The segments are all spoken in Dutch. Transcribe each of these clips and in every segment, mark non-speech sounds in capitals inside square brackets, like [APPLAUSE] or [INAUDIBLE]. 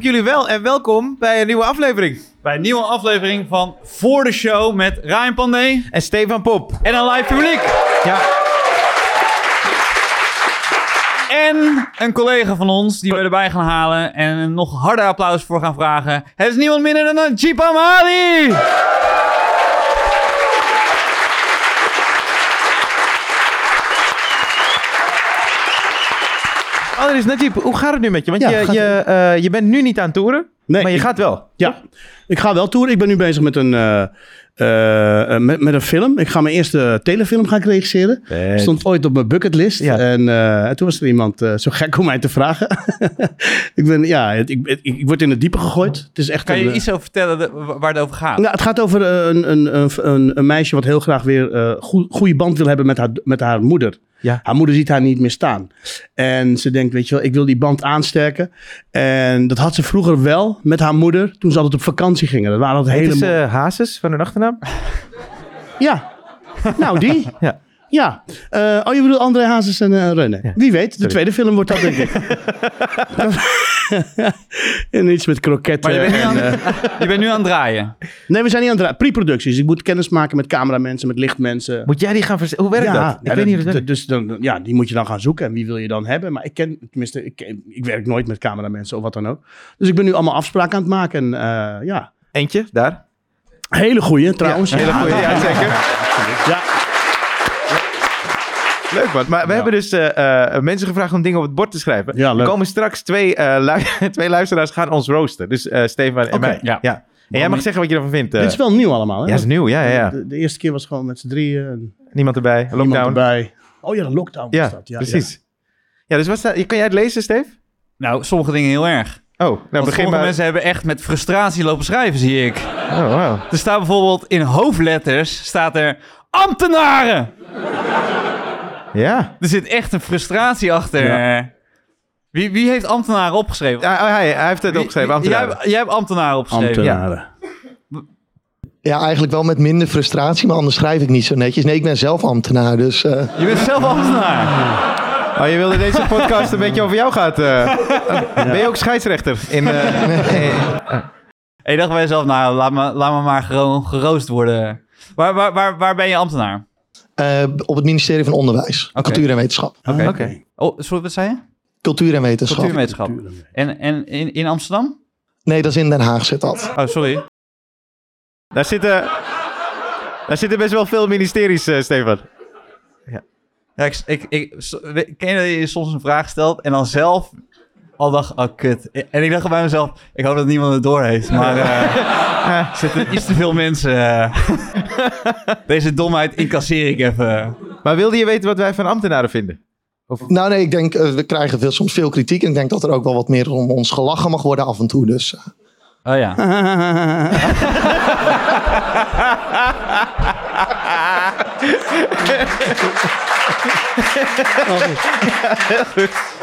Dank jullie wel en welkom bij een nieuwe aflevering. Bij een nieuwe aflevering van Voor de Show met Ryan Pandey En Stefan Pop. en een live publiek. Ja, En een collega van ons die we erbij gaan halen en een nog harder applaus voor gaan vragen. Het is niemand minder dan Jeep Amali. Najib, hoe gaat het nu met je? Want Ja, je, gaat- je, eh, je bent nu niet aan het toeren, Nee, maar je ik- gaat wel. Ja, ik ga wel toeren. Ik ben nu bezig met een, eh, eh, eh, met, met een film. Ik ga mijn eerste telefilm gaan regisseren. Stond ooit op mijn bucketlist. Ja. En eh, toen was er iemand eh, zo gek om mij te vragen. [LAUGHS] ik, ben, ja, het- ik, ik, ik word in het diepe gegooid. Het is echt Kan een, je eh, iets over vertellen de- waar het over gaat? Nou, het gaat over eh, een, een, een, een, een meisje wat heel graag weer een goede band wil hebben met haar, met haar moeder. Ja. Haar moeder ziet haar niet meer staan. En ze denkt, weet je wel, ik wil die band aansterken. En dat had ze vroeger wel met haar moeder toen ze altijd op vakantie gingen. Dat waren altijd hele... is eh Hazes van hun achternaam. Ja, nou die. Ja. Ja. Eh, oh, je bedoelt André Hazes en eh René. Ja. Wie weet, de Sorry. tweede film wordt dat, denk ik. [LAUGHS] en iets met kroketten. Maar je bent, nu en, aan, eh, je bent nu aan het draaien. nee, we zijn niet aan het draaien. Pre-producties. Ik moet kennis maken met cameramensen, met lichtmensen. Moet jij die gaan verzinnen? Hoe werkt dat? Ik ja, weet niet hoe dat. Dus dan, ja, die moet je dan gaan zoeken. En wie wil je dan hebben? Maar ik ken, tenminste, ik, ken- ik werk nooit met cameramensen of wat dan ook. Dus ik ben nu allemaal afspraken aan het maken. En ja, Eentje, daar. hele goeie trouwens. Hele goeie, ja, zeker. Ja, Leuk man. Maar we hebben dus eh, eh, mensen gevraagd om dingen op het bord te schrijven. Ja, er komen straks twee, eh, lu- [LAUGHS] twee luisteraars gaan ons roosten. Dus eh Stefan en mij. Ja. En jij mag zeggen wat je ervan vindt. dit is wel nieuw allemaal. Hè? Ja, is nieuw. Ja, ja, ja. De, de eerste keer was gewoon met z'n drieën. en Niemand erbij. Niemand Lockdown. erbij. Oh ja, de lockdown was Ja, dat. Ja, precies. Ja. dus wat staat... Kan jij het lezen, Steve? Nou, sommige dingen heel erg. Oh, nou Want begin sommige maar. mensen hebben echt met frustratie lopen schrijven, zie ik. Oh, wow. Er staat bijvoorbeeld in hoofdletters staat er ambtenaren. Ja. Er zit echt een frustratie achter. Ja. Wie, wie heeft ambtenaren opgeschreven? Ja, hij, hij heeft het Wie- opgeschreven. ambtenaren. Jij, hebt- jij hebt ambtenaren opgeschreven. Ambtenaren. Ja, eigenlijk wel met minder frustratie, maar anders schrijf ik niet zo netjes. Nee, ik ben zelf ambtenaar, dus... eh, Je bent zelf ambtenaar. Oh, je wilde deze podcast een beetje over jou gaat. eh. Ben je ook scheidsrechter? In, eh, En je dacht bij jezelf, nou, laat me, laat me maar gero- geroost worden. Waar, waar, waar, waar ben je ambtenaar? Eh, op het ministerie van Onderwijs. Cultuur en Wetenschap. Oké. Oké. Oh, sorry, wat zei je? Cultuur en Wetenschap. Cultuurwetenschap. En, en in, in Amsterdam? Nee, dat is in Den Haag zit dat. Oh, sorry. daar, zitten, daar zitten best wel veel ministeries, eh, Stefan. Ja, ik, ik, ik, ken je dat je soms een vraag stelt en dan zelf al dacht, oh kut. En ik dacht bij mezelf, ik hoop dat niemand het door heeft. Maar [LAUGHS] eh, er zitten iets te veel mensen. eh. [LAUGHS] Deze domheid incasseer ik even. Maar wilde je weten wat wij van ambtenaren vinden? Nou nee, ik denk, eh, we krijgen veel, soms veel kritiek. En ik denk dat er ook wel wat meer om ons gelachen mag worden af en toe. Dus eh, Oh ja. [LAUGHS]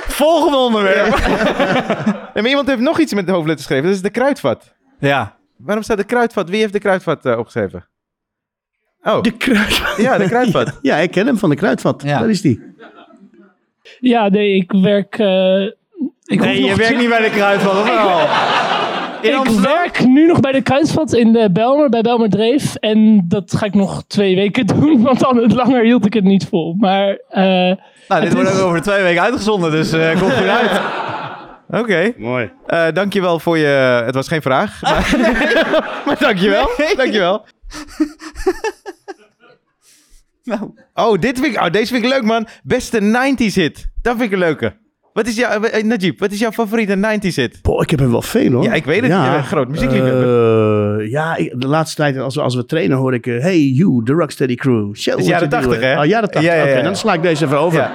Volgende onderwerp. [LAUGHS] en iemand heeft nog iets met de hoofdletter geschreven. Dat is de kruidvat. Ja. Waarom staat de kruidvat? Wie heeft de kruidvat eh, opgeschreven? Oh, De kruidvat. ja, de kruidvat. [LAUGHS] Ja, ik ken hem van de kruidvat. Ja. Daar is die. Ja, nee, ik werk. eh, ik Nee, je nog werkt niet bij de kruidvat, of wel? In Ik Amsterdam? werk nu nog bij de Kruisvat in de Belmer, bij Belmer Dreef. En dat ga ik nog twee weken [LAUGHS] doen, want dan langer hield ik het niet vol. Maar eh, Nou, dit wordt is- ook over twee weken uitgezonden, dus eh komt goed [LAUGHS] Oké. Mooi. Eh, dankjewel voor je... Het was geen vraag. [LAUGHS] Maar, [LAUGHS] maar dankjewel. Dankjewel. [LAUGHS] Nou, Oh, dit vind ik, oh, deze vind ik leuk, man. Beste 90s hit. Dat vind ik een leuke. Wat is jouw... eh, Najib, wat is jouw favoriete 90s hit? Boah, ik heb er wel veel hoor. Ja, ik weet het. Je bent een groot muziekliefhebber. Eh, ja, ik- de laatste tijd als we, als we trainen hoor ik... eh, hey you, the Rocksteady crew. Show is jaren you do, 80, hè? Oh, jaren 80. Ja, ja, ja. Oké, dan sla ik deze even over.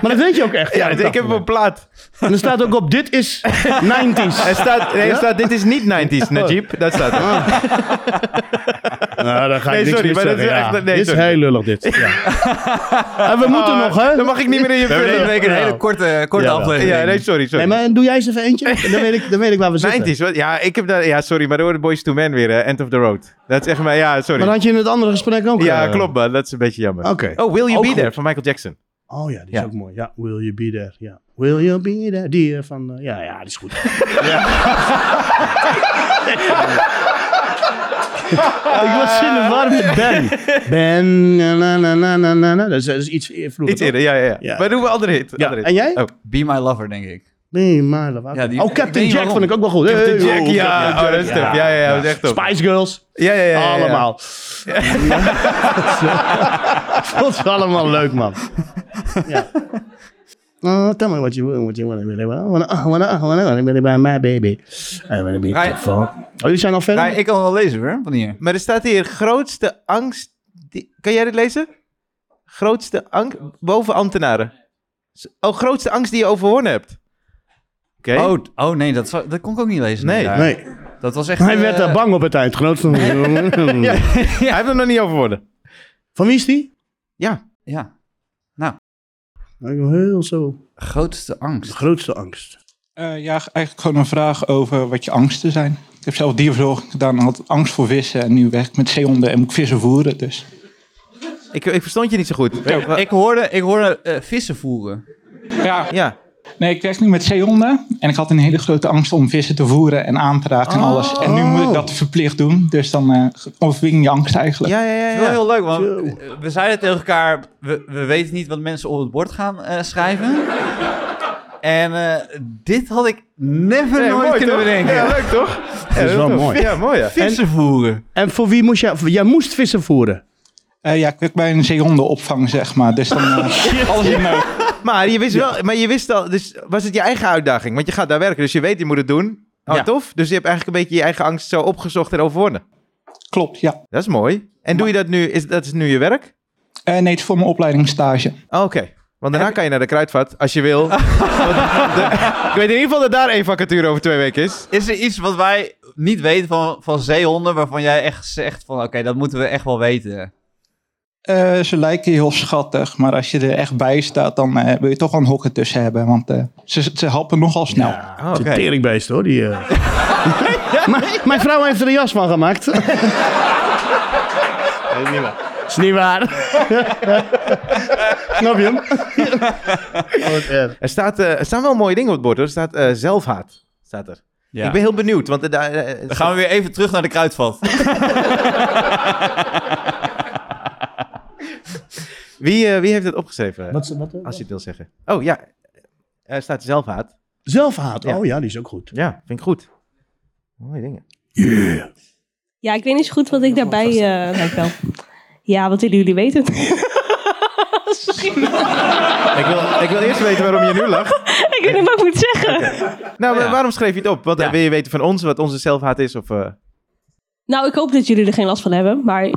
Maar dat weet je ook echt. Ja, ik heb 80. hem op plaat. En er staat ook op, dit is 90s. Er staat, nee, er staat, dit is niet 90s, Najib. Dat staat er. Nou, dan ga ik Nee, niks sorry, meer maar dat zeggen. is ja. echt- nee, dit is sorry. heel lullig dit. Ja. [LAUGHS] en we moeten Oh, nog, hè? Dan mag ik niet meer in je we hebben deze week een hele korte, korte Ja, wel. aflevering. Ja, nee, sorry, sorry. Nee, maar doe jij eens even eentje. [LAUGHS] Dan weet ik, dan weet ik waar we zitten. 90s, wat? Ja, ik heb daar... Ja, sorry, maar door de Boys to Men weer, hè. End of the Road. Dat is echt maar... Ja, sorry. Maar had je in het andere gesprek ook... ja, eh, klopt, man. Dat is een beetje jammer. Oké. Oh, Will You Ook Be There van Michael Jackson. Oh ja, die is Ja. ook mooi. Ja, Will You Be There. Ja. Will You Be There, dear. Van, eh, ja, ja, die is goed. [LAUGHS] ja. [LAUGHS] Ik was in de war met Ben. Ben, na, na, na, na, na, na, na. Dat is, dat is iets vroeger. Iets eerder, ja, ja, ja. Ja. Maar doen we andere hit. Ja, andere hit. en jij? Oh. Be My Lover, denk ik. Be my love. Ja, die- oh, ik weet Captain niet Jack waarom. vond ik ook wel goed. Captain Hey, Jack, oh, ja. Captain Oh, dat is tof. Ja, ja, ja, dat is echt tof. Spice Girls. Ja, ja, ja, ja, ja. Allemaal. [LAUGHS] Vond ze allemaal leuk, man. ja. Oh, tell me what you want, what you want, really well. Wanna, uh, wanna, uh, wanna, wanna, really my baby. I wanna be Rij- tough. Oh, jullie zijn al verder? Ja, ik kan wel lezen hoor, van hier. Maar er staat hier grootste angst. Die... Kan jij dit lezen? Grootste angst boven ambtenaren. Oh, grootste angst die je overwonnen hebt. Oh, oh nee, dat, dat kon ik ook niet lezen. Nee. daar. Nee. Dat was echt... Hij eh, werd daar bang op het eind. Van... [LAUGHS] [LAUGHS] Hij heeft hem nog niet overwonnen. Van wie is die? Ja. Ja, Heel zo. grootste angst. Grootste angst. Eh, ja, eigenlijk gewoon een vraag over wat je angsten zijn. Ik heb zelf dierverzorging gedaan en had angst voor vissen. En nu werk ik met zeehonden en moet ik vissen voeren. Dus Ik, ik verstond je niet zo goed. Ik hoorde, ik hoorde eh, vissen voeren. ja, Ja. Nee, ik werk nu met zeehonden. En ik had een hele grote angst om vissen te voeren en aan te raken en alles. En nu moet ik dat verplicht doen. Dus dan eh overwin je angst eigenlijk. Ja, ja, ja. Het is wel ja. heel leuk, want we zeiden tegen elkaar, we, we weten niet wat mensen op het bord gaan eh, schrijven. En eh, dit had ik never Nee, nooit mooi, kunnen toch? bedenken. Ja, leuk toch? Ja, is wel mooi. Ja, mooi ja. Vissen voeren. En voor wie moest jij... Jij moest vissen voeren. Eh, ja, ik werk bij een zeehondenopvang, zeg maar. Dus dan eh, [LAUGHS] alles in nood. Maar je wist wel, maar je wist al, dus was het je eigen uitdaging? Want je gaat daar werken, dus je weet je moet het doen. Oh, Ja. tof. Dus je hebt eigenlijk een beetje je eigen angst zo opgezocht en overwonnen. Klopt, ja. Dat is mooi. En doe je dat nu, is dat is nu je werk? Eh, nee, het is voor mijn opleidingsstage. Oh, Oké. Want daarna kan je naar de kruidvat, als je wil. [LAUGHS] De- ik weet in ieder geval dat daar één vacature over twee weken is. Is er iets wat wij niet weten van, van zeehonden, waarvan jij echt zegt van, oké, dat moeten we echt wel weten? Eh, ze lijken heel schattig, maar als je er echt bij staat, dan eh, wil je toch wel een hok ertussen hebben. Want eh, ze, ze helpen nogal snel. Ja, Oh, teringbeest hoor. Die, eh. [LAUGHS] mijn, vrouw heeft er een jas van gemaakt. [LAUGHS] Dat is niet waar. is niet waar. Snap je hem? Er, staat, eh, er staan wel mooie dingen op het bord hoor. Er staat eh, zelfhaat. Staat er. Ja. Ik ben heel benieuwd. Want, daar, Dan gaan we weer even terug naar de kruidvat. [LAUGHS] wie, eh, wie heeft het opgeschreven? Wat, wat, wat? Als je het wil zeggen. Oh ja, er staat zelfhaat. Zelfhaat. Ja. Oh ja, die is ook goed. Ja, vind ik goed. Mooie dingen. Yeah. Ja, ik weet niet zo goed wat ik daarbij... eh nou, wel. Ja, wat willen jullie weten? Sorry. [LAUGHS] Ik wil, ik wil eerst weten waarom je nu lacht. [LAUGHS] ik weet niet wat ik moet zeggen. Nou, Ja. waarom schreef je het op? Wat, Ja. Wil je weten van ons wat onze zelfhaat is? Of, eh, Nou, ik hoop dat jullie er geen last van hebben. Maar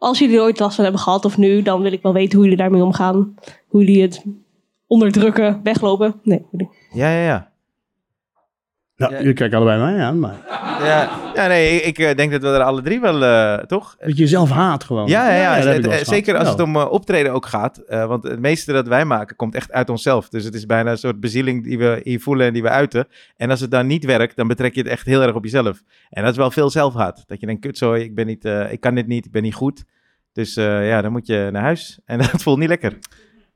als jullie er ooit last van hebben gehad of nu... dan wil ik wel weten hoe jullie daarmee omgaan. Hoe jullie het onderdrukken, weglopen. Nee. Ja, ja, ja. Nou, Ja. jullie kijken allebei mij aan, maar... Ja, Ja, nee, ik, ik, eh, denk dat we er alle drie wel, eh, toch? Dat je jezelf haat gewoon. Ja, ja, Het- eh, zeker als het om eh, optreden ook gaat. want het meeste dat wij maken komt echt uit onszelf. Dus het is bijna een soort bezieling die we hier voelen en die we uiten. En als het dan niet werkt, dan betrek je het echt heel erg op jezelf. En dat is wel veel zelfhaat. Dat je denkt, kutzooi, ik, ben niet, ik kan dit niet, ik ben niet goed. Dus ja, dan moet je naar huis. En [LAUGHS] dat voelt niet lekker.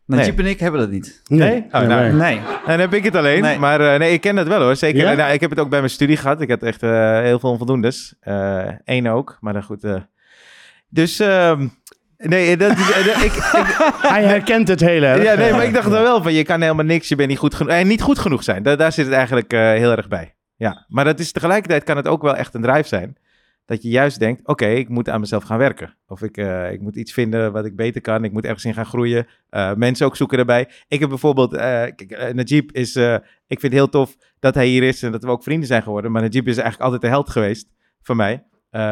Najib en ik hebben dat niet. Nee? Oh, nou. nee. Nee. En dan heb ik het alleen. Nee. Maar eh, nee, ik ken dat wel hoor. Zeker. Ja? Nou, ik heb het ook bij mijn studie gehad. Ik had echt eh, heel veel onvoldoendes. Eén ook, maar dan goed. eh. Dus ehm, nee, dat, [LAUGHS] eh, dat- ik, ik, Hij herkent het hele erg. ja, nee, maar ik dacht er wel van, je kan helemaal niks, je bent niet goed genoeg. En niet goed genoeg zijn, daar, daar zit het eigenlijk eh, heel erg bij. Ja, maar dat is tegelijkertijd kan het ook wel echt een drive zijn. Dat je juist denkt, oké, ik moet aan mezelf gaan werken. Of ik, eh, ik moet iets vinden wat ik beter kan. Ik moet ergens in gaan groeien. Eh, mensen ook zoeken erbij. Ik heb bijvoorbeeld, eh, kijk, Najib is, ik vind het heel tof dat hij hier is en dat we ook vrienden zijn geworden. Maar Najib is eigenlijk altijd de held geweest van mij.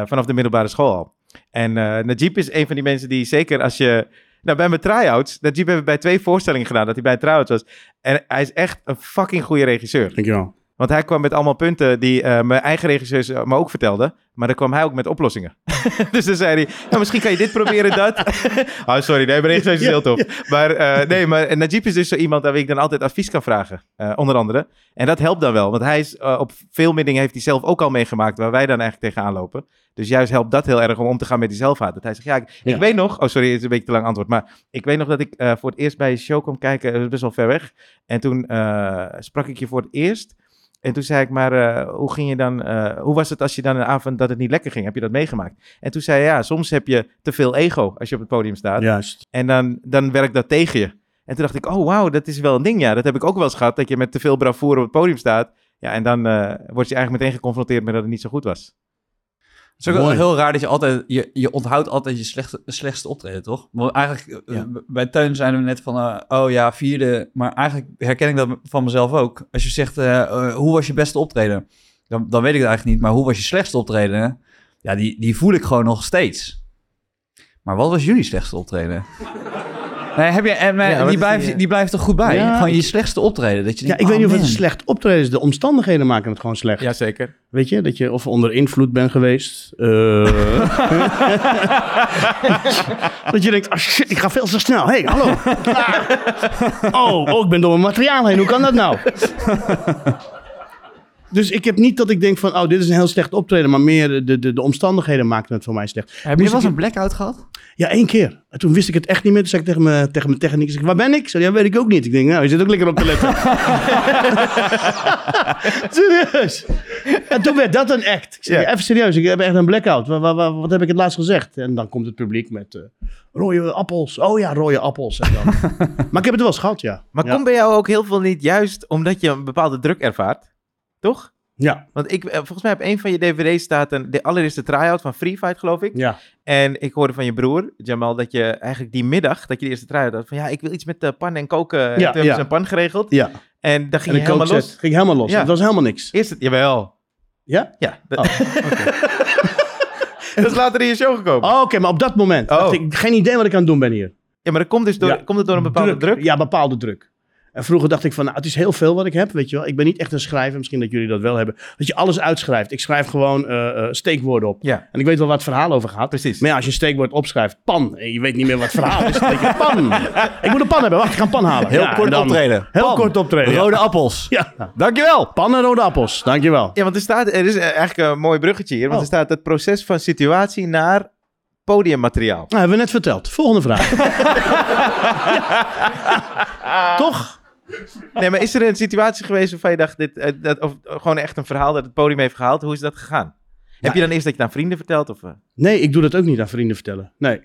vanaf de middelbare school al. En Najib is een van die mensen die zeker als je... Nou, bij mijn try-outs, Najib hebben bij twee voorstellingen gedaan dat hij bij een try-out was. En hij is echt een fucking goede regisseur. Dankjewel. Want hij kwam met allemaal punten die eh, mijn eigen regisseurs eh, me ook vertelden. Maar dan kwam hij ook met oplossingen. [LAUGHS] [LAUGHS] dus dan zei hij, nou, misschien kan je dit proberen, dat. [LAUGHS] oh, sorry, nee, mijn regisseur is heel tof. Maar eh, nee, maar Najib is dus zo iemand aan wie ik dan altijd advies kan vragen. onder andere. En dat helpt dan wel. Want hij is op veel meer dingen heeft hij zelf ook al meegemaakt waar wij dan eigenlijk tegenaan lopen. Dus juist helpt dat heel erg om om te gaan met die zelfhaat. Dat hij zegt, ja, ik, weet nog... Oh, sorry, het is een beetje te lang antwoord. Maar ik weet nog dat ik voor het eerst bij een show kwam kijken. Dat is best wel ver weg. En toen sprak ik je voor het eerst. En toen zei ik, maar eh, hoe ging je dan... eh, hoe was het als je dan een avond dat het niet lekker ging? Heb je dat meegemaakt? En toen zei hij, ja, soms heb je te veel ego als je op het podium staat. Juist. En dan, dan werkt dat tegen je. En toen dacht ik, oh wauw, dat is wel een ding. Ja, dat heb ik ook wel eens gehad. Dat je met te veel bravoure op het podium staat. Ja, en dan eh word je eigenlijk meteen geconfronteerd met dat het niet zo goed was. Het is ook wel Mooi. heel raar dat je altijd... Je, je onthoudt altijd je slechte, slechtste optreden, toch? Want eigenlijk, eh, Ja. bij Teun zijn we net van... eh, oh ja, vierde. Maar eigenlijk herken ik dat van mezelf ook. Als je zegt, eh, hoe was je beste optreden? Dan, dan weet ik het eigenlijk niet. Maar hoe was je slechtste optreden? Ja, die, die voel ik gewoon nog steeds. Maar wat was jullie slechtste optreden? Nee, heb je, en, eh, Ja, wat die, blijft, die, die, eh, blijft er goed bij. Ja, gewoon je slechtste optreden. Dat je Ja, denkt, ik weet oh, niet of het een slecht optreden is. De omstandigheden maken het gewoon slecht. Jazeker. Weet je, dat je of onder invloed bent geweest. eh. [LAUGHS] dat je denkt, oh shit, ik ga veel te snel. Hé, hey, hallo. [LAUGHS] Ah. Oh, oh, ik ben door mijn materiaal heen. Hoe kan dat nou? [LAUGHS] dus ik heb niet dat ik denk van, oh, dit is een heel slecht optreden. Maar meer de, de, de omstandigheden maken het voor mij slecht. Heb je wel eens een blackout gehad? Ja, één keer. En toen wist ik het echt niet meer. Toen zei ik tegen mijn, tegen mijn zeg, waar ben ik? Zei, ja, weet ik ook niet. Ik denk, nou, je zit ook lekker op te letten. [LAUGHS] serieus. En toen werd dat een act. Ik zeg, Ja. even serieus, ik heb echt een blackout. Wat, wat, wat, wat heb ik het laatst gezegd? En dan komt het publiek met eh, rode appels. Oh ja, rode appels. En dan. [LAUGHS] maar ik heb het wel eens gehad, ja. Maar ja. komt bij jou ook heel veel niet juist omdat je een bepaalde druk ervaart? Toch? Ja, Want ik, eh, volgens mij op een van je dvd's staat een, de allereerste try-out van Free Fight, geloof ik. ja. En ik hoorde van je broer, Jamal, dat je eigenlijk die middag, dat je de eerste try-out had, van ja, ik wil iets met uh, pan en koken. Ja, toen hebben ja. ze een pan geregeld. ja. En daar ging En je de helemaal los. ging helemaal los. Ja. Het was helemaal niks. Eerst het, jawel. Ja? Ja. dat- Oh, [LAUGHS] [LAUGHS] dat is later in je show gekomen. Oh, Oké, maar op dat moment Oh. dacht ik, geen idee wat ik aan het doen ben hier. Ja, maar dat komt dus door, Ja. komt het door een bepaalde druk? Ja, bepaalde druk. En vroeger dacht ik van, nou, het is heel veel wat ik heb, weet je wel. Ik ben niet echt een schrijver, misschien dat jullie dat wel hebben. Dat je alles uitschrijft. Ik schrijf gewoon eh, eh, steekwoorden op. Ja, En ik weet wel waar het verhaal over gaat. precies. Maar ja, als je een steekwoord opschrijft, pan, en je weet niet meer wat het verhaal is, dan denk je, pan. Ik moet een pan hebben, wacht, ik ga een pan halen. Heel Ja, kort dan- optreden. Heel Pan. kort optreden. Rode appels. Ja, Dankjewel. pan en rode appels, dankjewel. Ja, want er staat, er is eigenlijk een mooi bruggetje hier, want Oh. er staat het proces van situatie naar podiummateriaal. Nou, hebben we net verteld. Volgende vraag. [LAUGHS] Toch? Nee, maar is er een situatie geweest waarvan je dacht, dit, eh, dat, of gewoon echt een verhaal dat het podium heeft gehaald? Hoe is dat gegaan? Heb je dan eerst dat je het aan vrienden vertelt? Of, eh? Nee, ik doe dat ook niet aan vrienden vertellen. Nee.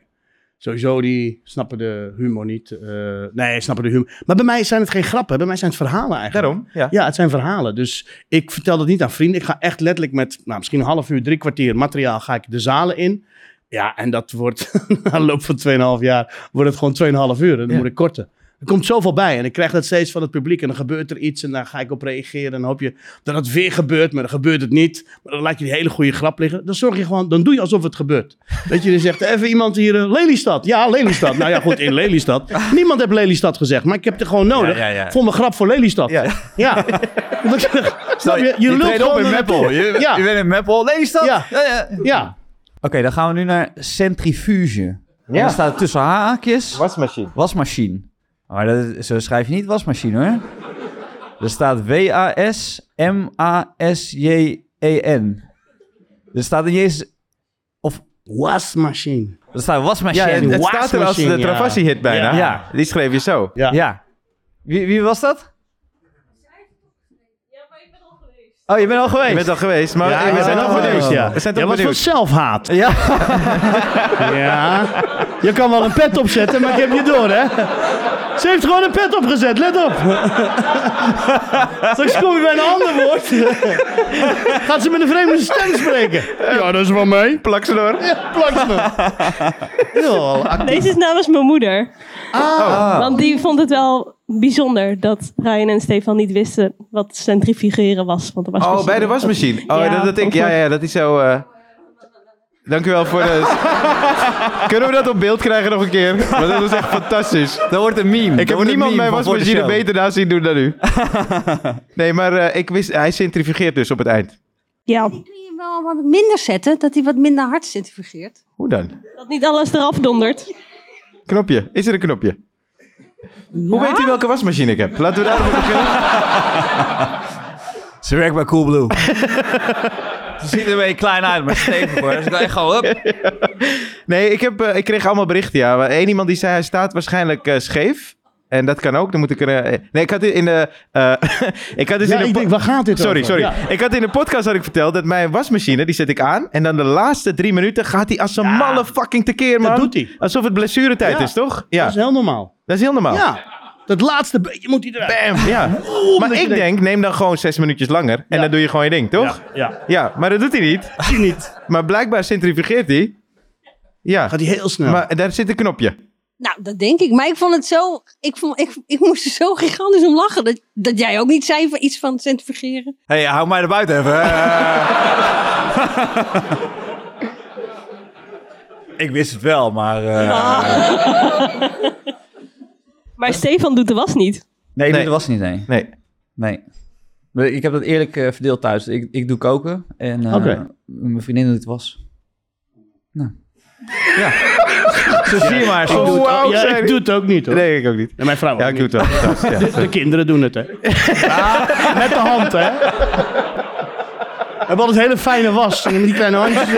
Sowieso, die snappen de humor niet. eh, nee, snappen de humor. Maar bij mij zijn het geen grappen. Bij mij zijn het verhalen eigenlijk. Daarom, ja. Ja, het zijn verhalen. Dus ik vertel dat niet aan vrienden. Ik ga echt letterlijk met nou, misschien een half uur, drie kwartier materiaal ga ik de zalen in. Ja, en dat wordt [LAUGHS] na een loop van 2,5 jaar wordt het gewoon 2,5 uur. En dan Ja. moet ik korten. Er komt zoveel bij en ik krijg dat steeds van het publiek. En dan gebeurt er iets en daar ga ik op reageren. En dan hoop je dat het weer gebeurt, maar dan gebeurt het niet. Maar dan laat je die hele goede grap liggen. Dan zorg je gewoon, dan doe je alsof het gebeurt. Dat je dan zegt, even iemand hier, eh, Lelystad. Ja, Lelystad. nou ja, goed, in Lelystad. [LAUGHS] Niemand heeft Lelystad gezegd, maar ik heb het gewoon nodig. Ja, ja, ja. Voor mijn grap voor Lelystad. Ja. Ja. [LAUGHS] Snap je? Je, lult op in Meppel. Je, Ja. je bent in Meppel. Nee, stad. Ja. Ja, ja. Ja. Oké, dan gaan we nu naar centrifuge. En Ja. dan staat er tussen haakjes Wasmachine. wasmachine. Maar dat, is- zo schrijf je niet wasmachine hoor. Er staat W-A-S-M-A-S-J-E-N. Er staat een Jezus... Wasmachine. Er staat Ja, wasmachine. het, het staat er als de ja. Travassi-hit bijna. Ja. Die schreef je zo. Ja. Ja. Wie, wie was dat? Oh, je bent al geweest? Je bent al geweest, maar Ja, we we zijn al toch benieuwd. Ja. We zijn toch was van zelfhaat. [LAUGHS] Ja. Ja. Je kan wel een pet opzetten, maar ik heb je door, hè? Ze heeft gewoon een pet opgezet, let op. Straks kom je bij een ander woord. Gaat ze met een vreemde stem spreken. Ja, dat is van mij. Plak ze door. Plak ze. Heel actief. Deze is namens mijn moeder. Ah. Want die vond het wel bijzonder dat Ryan en Stefan niet wisten wat centrifugeren was. Want de wasmachine. Oh, bij de wasmachine. Oh, Ja, dat, dat ik, ja, ja, dat is zo... eh, Dankjewel voor de... [LAUGHS] Kunnen we dat op beeld krijgen nog een keer? Want dat is echt fantastisch. Dat wordt een meme. Ik heb niemand mijn wasmachine beter na zien doen dan u. [LAUGHS] Nee, maar eh, ik wist, hij centrifugeert dus op het eind. Ja, Kun je wel wat minder zetten, dat hij wat minder hard centrifugeert? Hoe dan? dat niet alles eraf dondert. Knopje. Is er een knopje? Hoe weet u welke wasmachine ik heb? Laten we daarop beginnen. [LAUGHS] Ze werkt bij Coolblue. Ze ziet er een beetje klein uit, maar stevig hoor. Dus ik dacht echt gewoon, hup. Nee, ik, heb, eh, ik kreeg allemaal berichten, ja. Eén iemand die zei, hij staat waarschijnlijk eh, scheef. En dat kan ook. Dan moet ik er... eh, nee, ik had in de... eh, [LAUGHS] ik had dus Ja, in de ik denk, waar gaat dit Sorry, over? sorry. Ja. Ik had in de podcast had ik verteld dat mijn wasmachine, die zet ik aan. En dan de laatste drie minuten gaat hij als een malle fucking tekeer, man. Dat doet hij. Alsof het blessuretijd Ja. is, toch? Ja, Dat is heel normaal. dat is heel normaal. Ja, dat laatste beetje moet hij eruit. Bam, ja. Maar dat je ik denk, neem dan gewoon zes minuutjes langer. En Ja. dan doe je gewoon je ding, toch? Ja, ja. Ja, maar dat doet hij niet. Zie niet. Maar blijkbaar centrifugeert hij. Ja, Gaat hij heel snel. maar daar zit een knopje. Nou, dat denk ik. Maar ik vond het zo... Ik, vond, ik, ik moest er zo gigantisch om lachen. Dat, dat jij ook niet zei van iets van centrifugeren. Hé, hey, hou mij er buiten even. [LAUGHS] ik wist het wel, maar... eh, [LAUGHS] [LAUGHS] Maar Stefan doet de was niet. Nee, Nee. dat was niet, nee. Nee. Nee. Maar Ik heb dat eerlijk eh, verdeeld thuis. Ik, ik doe koken en eh, Oké. mijn vriendin doet het was. Nou. Ja. [LAUGHS] Zo zie je maar. ik doe het, ook- ja, ik doe het ook niet hoor. Nee, ik ook niet. En mijn vrouw Ja, ook ik doe niet. het wel. trouwens. [LAUGHS] Ja, De, de kinderen doen het, hè? Met de hand, hè? We hebben altijd hele fijne was. En met die kleine handjes.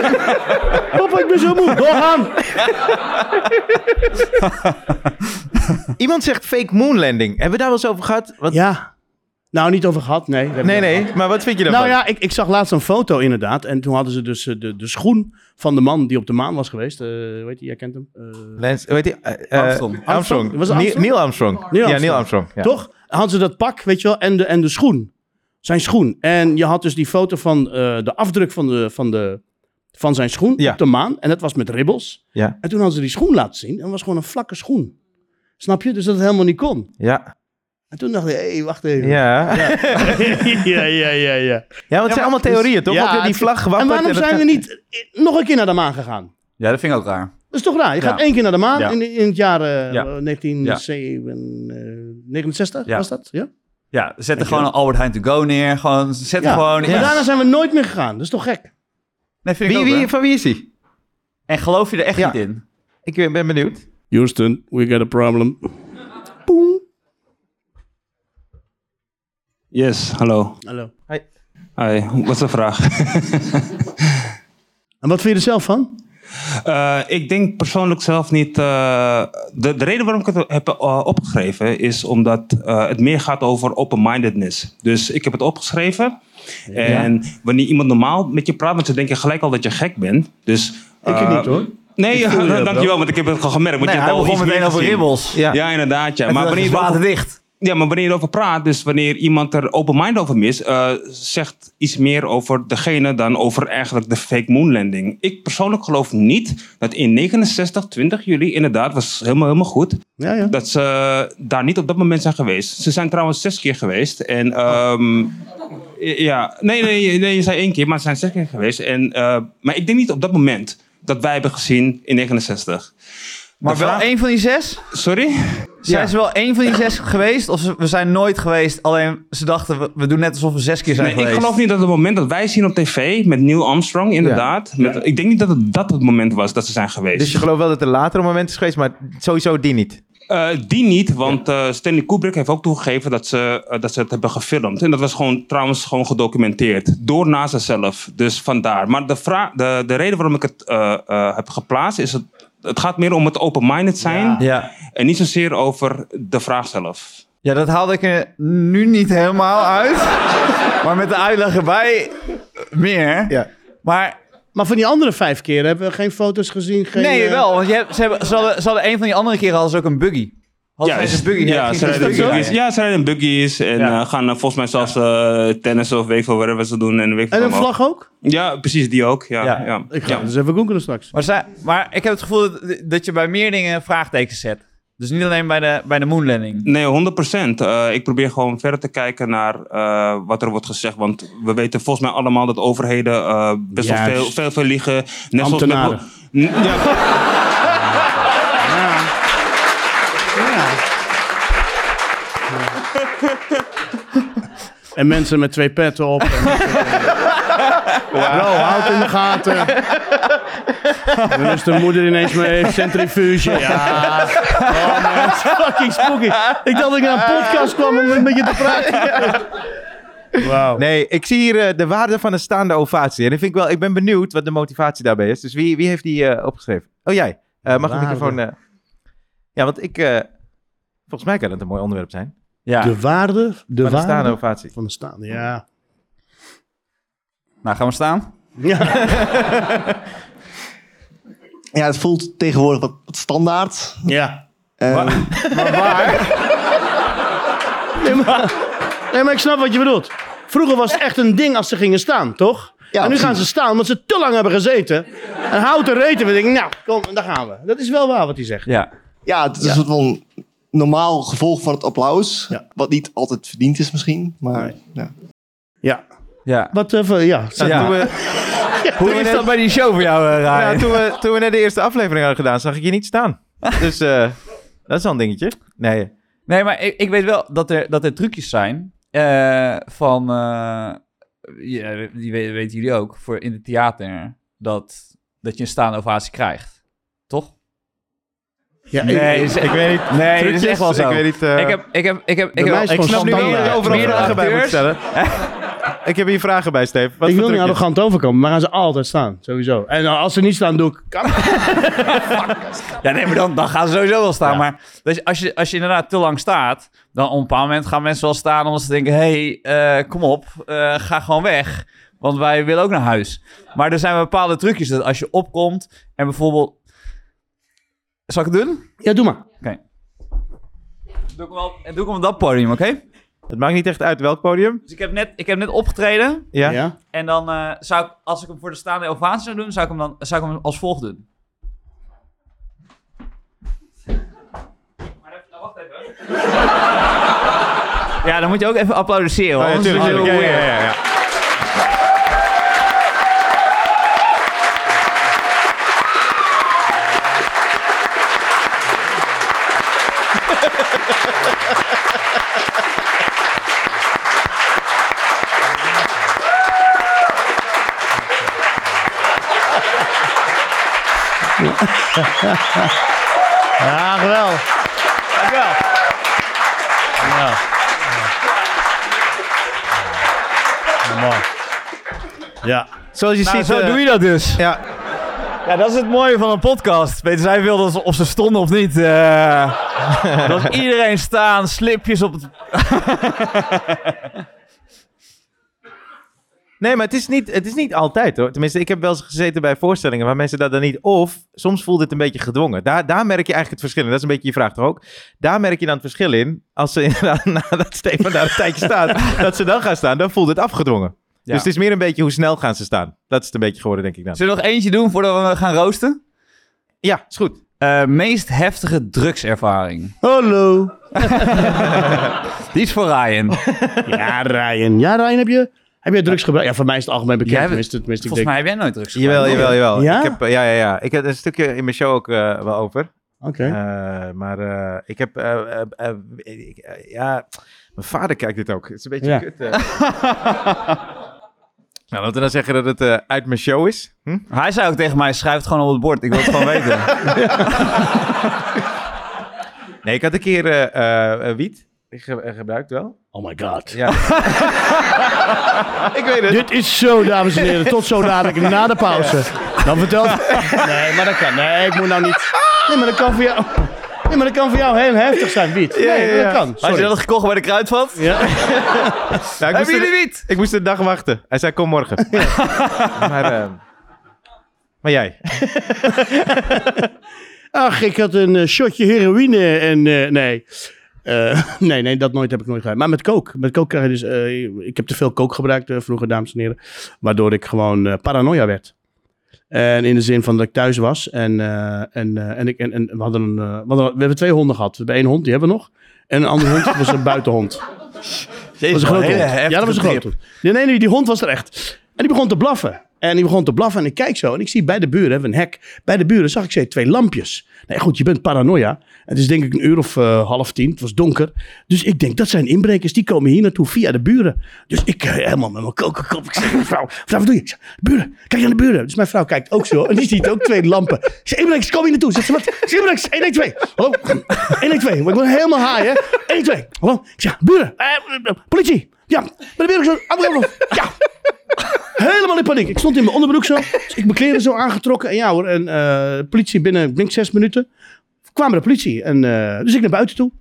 Papa, ik ben zo moe. Doorgaan. [LAUGHS] [LAUGHS] Iemand zegt fake moon landing. Hebben we daar wel eens over gehad? Wat... Ja. Nou, niet over gehad, nee. Nee, nee. Maar wat vind je daarvan? Nou ja, ik, ik zag laatst een foto inderdaad. En toen hadden ze dus eh, de, de schoen van de man die op de maan was geweest. Eh weet je, jij kent hem. Eh, Lance, weet je, eh, eh, Armstrong. Armstrong. Was het Neil- Armstrong? Neil Armstrong. Ja. Neil Armstrong. Ja. Toch? Hadden ze dat pak, weet je wel, en de, en de schoen. Zijn schoen. En je had dus die foto van eh, de afdruk van, de, van, de, van zijn schoen Ja. op de maan. En dat was met ribbels. Ja. En toen hadden ze die schoen laten zien. En het was gewoon een vlakke schoen. Snap je? Dus dat het helemaal niet kon. Ja. En toen dacht ik, hé, hey, wacht even. Ja. [LAUGHS] ja. ja, ja, ja, ja. want het zijn allemaal theorieën, toch? Ja, die vlag. En waarom zijn we niet eh, nog een keer naar de maan gegaan? Ja, dat vind ik ook raar. Dat is toch raar? Je gaat één keer naar de maan Ja. in, in het jaar eh, Ja. 1969 Ja. was dat? Ja? Ja, zet er gewoon een Albert Heijn to go neer. Gewoon, zet er ja. gewoon... Maar Ja. daarna zijn we nooit meer gegaan. Dat is toch gek? Nee, vind ik Wie, ook, wie, hoor. van wie is hij? En geloof je er echt Ja. niet in? Ik ben benieuwd. Houston, we got a problem. Boom. Yes, hallo. Hallo. Hi, wat is de vraag? [LAUGHS] En wat vind je er zelf van? Eh, ik denk persoonlijk zelf niet. eh, de, de reden waarom ik het heb eh, opgeschreven is omdat eh, het meer gaat over open-mindedness. Dus ik heb het opgeschreven. En wanneer iemand normaal met je praat, want ze denken gelijk al dat je gek bent. Dus, Ik niet hoor. Nee, [LAUGHS] je dankjewel, wel. want ik heb het gewoon gemerkt. Want Nee, je hebt al iets meteen over gezien. ribbels. Ja. Ja, inderdaad. Ja. En Maar wanneer je dicht. ja, maar wanneer je erover praat, dus wanneer iemand er open mind over mis, eh, zegt iets meer over degene dan over eigenlijk de fake moon landing. Ik persoonlijk geloof niet dat in 69, 20 juli, inderdaad, was helemaal, helemaal goed, Ja, ja. dat ze daar niet op dat moment zijn geweest. Ze zijn trouwens zes keer geweest. En ehm, ja, nee, nee, nee, je zei één keer, maar ze zijn zes keer geweest. En, eh, maar ik denk niet op dat moment dat wij hebben gezien in 69. Maar wel één van die zes? Sorry? Zijn ze wel één van die zes geweest? Of ze- we zijn nooit geweest, alleen ze dachten, we, we doen net alsof we zes keer zijn Nee, ik geweest. geloof niet dat het moment dat wij zien op tv met Neil Armstrong, inderdaad. Met, ik denk niet dat het, dat het moment was dat ze zijn geweest. Dus je gelooft wel dat er later een moment is geweest, maar sowieso die niet. Eh, die niet, want eh, Stanley Kubrick heeft ook toegegeven dat ze, eh, dat ze het hebben gefilmd. En dat was gewoon trouwens gewoon gedocumenteerd. Door NASA zelf. Dus vandaar. Maar de, vraag, de, de reden waarom ik het eh, eh, heb geplaatst is... Het, het gaat meer om het open-minded zijn. Ja. En niet zozeer over de vraag zelf. ja, dat haalde ik er nu niet helemaal uit. [LAUGHS] maar met de uitleg erbij meer. Ja. Maar Maar van die andere vijf keer hebben we geen foto's gezien. Geen, nee, eh, wel. Want je hebt, ze, hebben, ze, hadden, ze hadden een van die andere keren hadden ze ook een buggy. Hadden ze een buggy. ja, ze rijden een buggy buggies. rijden. Ja, ze rijden buggies. En Ja. eh, gaan eh, volgens mij zelfs eh tennis of weet ik veel whatever ze doen. En, weet En een vlag ook? Ja, precies, die ook. Ja, Ja. ja. Ik ga ja. dus even googelen straks. Maar, zij, maar ik heb het gevoel dat, dat je bij meer dingen vraagtekens zet. Dus niet alleen bij de, bij de moonlanding. Nee, 100%. Eh, ik probeer gewoon verder te kijken naar eh, wat er wordt gezegd. Want we weten volgens mij allemaal dat overheden eh, best wel veel, veel, veel liegen. Net zoals met-. N- ja, En mensen met twee petten op. En Bro, houd in de gaten. Dan is de moeder ineens mee, centrifuge. Ja. Oh man, fucking spooky. Ik dacht dat ik naar een podcast kwam om met je te praten. Wauw. Nee, ik zie hier eh, de waarde van een staande ovatie. En ik, vind ik, wel, ik ben benieuwd wat de motivatie daarbij is. Dus wie, wie heeft die eh, opgeschreven? Oh, jij. Eh, mag de Waarde. microfoon... eh, Ja, want ik... eh, volgens mij kan het een mooi onderwerp zijn. Ja. De waarde, de van een staande waarde ovatie. van de staande, ja. Nou, gaan we staan? [LAUGHS] [LAUGHS] Ja, Ja, het voelt tegenwoordig wat, wat standaard. ja. Ehm, Maar waar? Nee maar, nee, maar ik snap wat je bedoelt. Vroeger was het echt een ding als ze gingen staan, toch? Ja, en nu gaan ze staan omdat ze te lang hebben gezeten. En houten reten. We denken, nou, kom, daar gaan we. Dat is wel waar wat hij zegt. Ja. ja, het is een soort van normaal gevolg van het applaus. Ja. Wat niet altijd verdiend is misschien. Maar Nee. ja. Ja. ja. Wat, eh, voor- ja. Ja. Hoe is dat bij die show voor jou, uh, ja, toen, we, toen we net de eerste aflevering hadden gedaan, zag ik je niet staan. Dus eh, dat is wel een dingetje. Nee, Nee, maar ik, ik weet wel dat er, dat er trucjes zijn eh, van, eh, ja, die we- weten jullie ook, voor in het theater, dat, dat je een staande ovatie krijgt. Toch? ja Nee, is- ik weet niet. Nee, dat is echt wel zo. ik weet niet, ik heb, ik heb, ik heb, ik heb, ik snap nu wel je overal vragen bij moet acteurs. stellen. [LAUGHS] ik heb hier vragen bij, Steve. Wat ik wil niet arrogant overkomen, maar gaan ze altijd staan. Sowieso. En eh, als ze niet staan, doe ik... [LAUGHS] Ja, nee, maar dan, dan gaan ze sowieso wel staan. Ja. Maar dus als, je, als je inderdaad te lang staat, dan op een bepaald moment gaan mensen wel staan omdat ze denken: hé, hey, eh, kom op, eh, ga gewoon weg. Want wij willen ook naar huis. Maar er zijn bepaalde trucjes dat als je opkomt en bijvoorbeeld. Zal ik het doen? Ja, doe maar. Doe ik hem, wel, doe ik hem op dat podium, oké? Het maakt niet echt uit welk podium. Dus ik heb, net, ik heb net opgetreden. Ja. Ja. En dan eh, zou ik, als ik hem voor de staande ovatie zou doen, zou ik hem dan zou ik hem als volgt doen. Maar even, nou, wacht even. [LAUGHS] Ja, dan moet je ook even applaudisseren. Oh, ja, Ja, ja, ja. [LAUGHS] Ja, geweldig. Dankjewel. Ja. Ja, mooi. Ja. Zoals je Nou, ziet... zo eh, doe je dat dus. Ja, Ja, dat is het mooie van een podcast. Weten zij veel dat- of ze stonden of niet. eh [LAUGHS] dat iedereen staan, slipjes op het... [LAUGHS] Nee, maar het is, niet, het is niet altijd hoor. Tenminste, ik heb wel eens gezeten bij voorstellingen waar mensen dat dan niet... Of soms voelt het een beetje gedwongen. Daar, daar merk je eigenlijk het verschil in. Dat is een beetje je vraag toch ook? Daar merk je dan het verschil in. Als ze [LAUGHS] inderdaad, nadat Stefan daar een tijdje staat, [LAUGHS] dat ze dan gaan staan, dan voelt het afgedwongen. Ja. Dus het is meer een beetje hoe snel gaan ze staan. Dat is het een beetje geworden, denk ik dan. Zullen we nog eentje doen voordat we gaan roosten? Ja, is goed. Eh, meest heftige drugservaring. Hallo. [LAUGHS] Die is voor Ryan. Ja, Ryan. Ja, Ryan, heb je, heb je drugs gebruikt? Ja, voor mij is het algemeen bekend. Jij- tenminste, tenminste, ik Volgens denk- mij heb jij nooit drugs Jawel, gebruikt. jawel, jawel. Ja? Ik heb, eh, ja, ja, ja. Ik heb een stukje in mijn show ook eh, wel over. Oké. Eh, maar eh, ik heb... ik- ja, mijn vader kijkt dit ook. Het is een beetje Ja. kut. [LAUGHS] nou, laten we dan zeggen dat het uit mijn show is. Hm? Hij zei ook tegen mij, schrijf het gewoon op het bord. Ik wil het gewoon weten. [LAUGHS] Nee, ik had een keer eh, eh, eh, wiet. Ik ge- eh, gebruikt wel. Oh my god. Ja. [LAUGHS] ik weet het. Dit is zo, dames en heren. Tot zo dadelijk na de pauze. Dan vertelt... [LAUGHS] Nee, maar dat kan. Nee, ik moet nou niet... Nee, maar dat kan voor jou... Nee, maar dat kan voor jou heel heftig zijn, Wiet. Nee, Ja, ja, ja. dat kan. Had je Sorry. dat gekocht bij de kruidvat? Ja. [LAUGHS] Nou, Hebben jullie wiet? ik moest een dag wachten. Hij zei, kom morgen. maar, eh, maar jij? Ach, ik had een eh, shotje heroïne en... eh, nee. Eh, [LAUGHS] nee, nee, dat nooit heb ik nooit gedaan. Maar met coke. Met coke krijg je dus... eh, ik heb te veel coke gebruikt eh, vroeger, dames en heren. Waardoor ik gewoon paranoia werd. En in de zin van dat ik thuis was. En, en, en, ik, en, en we, hadden een, we, hadden, we hebben twee honden gehad. We hebben één hond, die hebben we nog. En een andere hond was een buitenhond. Dat was een grote hond. Ja, dat was een grote hond. Nee, nee, nee, die hond was er echt. En die begon te blaffen. En die begon te blaffen en ik kijk zo. En ik zie bij de buren, hebben een hek. Bij de buren zag ik ze twee lampjes. Nee, goed, je bent paranoia. Het is denk ik een uur of eh, half tien. Het was donker. Dus ik denk, dat zijn inbrekers. Die komen hier naartoe via de buren. Dus ik eh, helemaal met mijn kokenkop. Ik zeg, mevrouw, mevrouw, wat doe je? Zeg, buren, kijk naar de buren. Dus mijn vrouw kijkt ook zo. En die ziet ook twee lampen. Zeg, inbrekers, kom hier naartoe. Zegt ze, wat? Zeg, inbrekers, 112. Hallo? 112. Maar ik ben helemaal haai, hè? 112. Hallo? Ik zeg, buren, eh, politie. Ja, bij de buren. zo. Andere Ja. Helemaal in paniek. Ik stond in mijn onderbroek zo. Dus ik mijn kleren zo aangetrokken. En ja hoor, en eh, politie binnen, ik denk zes minuten. Kwamen de politie. En, eh, dus ik naar buiten toe.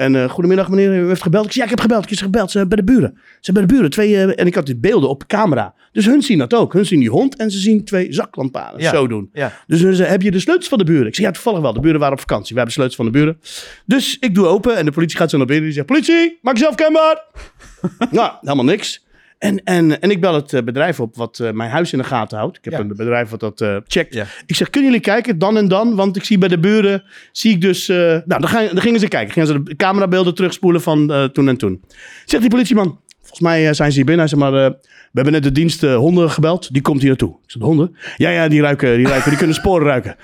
En eh, goedemiddag meneer, u heeft gebeld. Ik zei, ja, ik heb gebeld. Ik heb gebeld. Ze zijn bij de buren. Ze zijn bij de buren. Twee, eh, en ik had die beelden op camera. Dus hun zien dat ook. Hun zien die hond en ze zien twee zaklantaarns Ja. zo doen. Ja. Dus hun zei, heb je de sleutels van de buren? Ik zei, ja, toevallig wel. De buren waren op vakantie. We hebben sleutels van de buren. Dus ik doe open en de politie gaat zo naar binnen. Die zegt, politie, maak jezelf kenbaar. [LAUGHS] nou, helemaal niks. En, en, en ik bel het eh, bedrijf op wat eh, mijn huis in de gaten houdt. Ik heb Ja. een bedrijf wat dat eh, checkt. Ja. Ik zeg, kunnen jullie kijken dan en dan? Want ik zie bij de buren, zie ik dus... nou, dan, gaan, dan gingen ze kijken. Gingen ze de camerabeelden terugspoelen van toen en toen. Zegt die politieman, volgens mij zijn ze hier binnen. Hij zegt maar, we hebben net de dienst honden gebeld. Die komt hier naartoe. Ik zeg, de honden? Ja, ja, die ruiken, die ruiken, die kunnen sporen ruiken.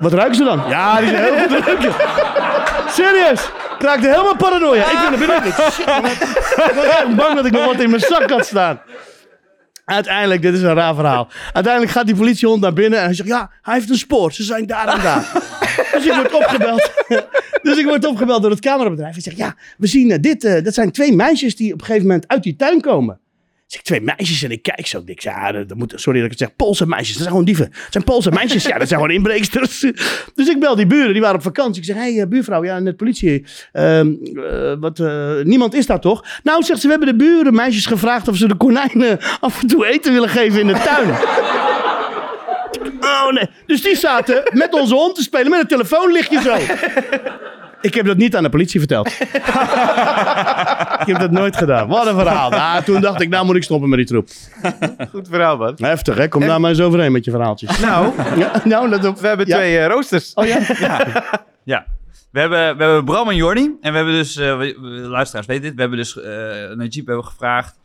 Wat ruiken ze dan? Ja, die zijn heel goed. Serieus? Ik raakte helemaal paranoia. Ik ben er binnen. Ik shit, man. Ik was echt bang dat ik nog wat in mijn zak had staan. Uiteindelijk, dit is een raar verhaal. Uiteindelijk gaat die politiehond naar binnen en hij zegt: Ja, hij heeft een spoor. Ze zijn daar en daar. dus ik word opgebeld. dus ik word opgebeld door het camerabedrijf. Hij zegt: Ja, we zien eh, dit. eh, dat zijn twee meisjes die op een gegeven moment uit die tuin komen. Zeg ik, twee meisjes en ik kijk zo. Ik zeg, ja, dat, dat moet, sorry dat ik het zeg. Poolse meisjes, dat zijn gewoon dieven. Het zijn Poolse meisjes, ja, dat zijn gewoon inbreeksters. [LAUGHS] Dus ik bel die buren, die waren op vakantie. Ik zeg, hé, hey, eh, buurvrouw, ja, net politie. Ehm, eh, wat, eh, niemand is daar toch? Nou, zegt ze, we hebben de buren meisjes gevraagd of ze de konijnen [LAUGHS] af en toe eten willen geven in de tuin. [LAUGHS] Oh nee. Dus die zaten met onze hond te spelen met een telefoonlichtje zo. Ik heb dat niet aan de politie verteld. [LAUGHS] ik heb dat nooit gedaan. Wat een verhaal. Nou, toen dacht ik, nou moet ik stoppen met die troep. Goed verhaal, man. Heftig, hè? Kom daar maar eens overheen met je verhaaltjes. Nou, [LAUGHS] Ja, nou, dat we hebben Ja. twee eh, roosters. Oh ja? [LAUGHS] Ja. We hebben, we hebben Bram en Jordi. En we hebben dus, eh, we- luisteraars weten dit, we hebben dus uh, Najib hebben gevraagd,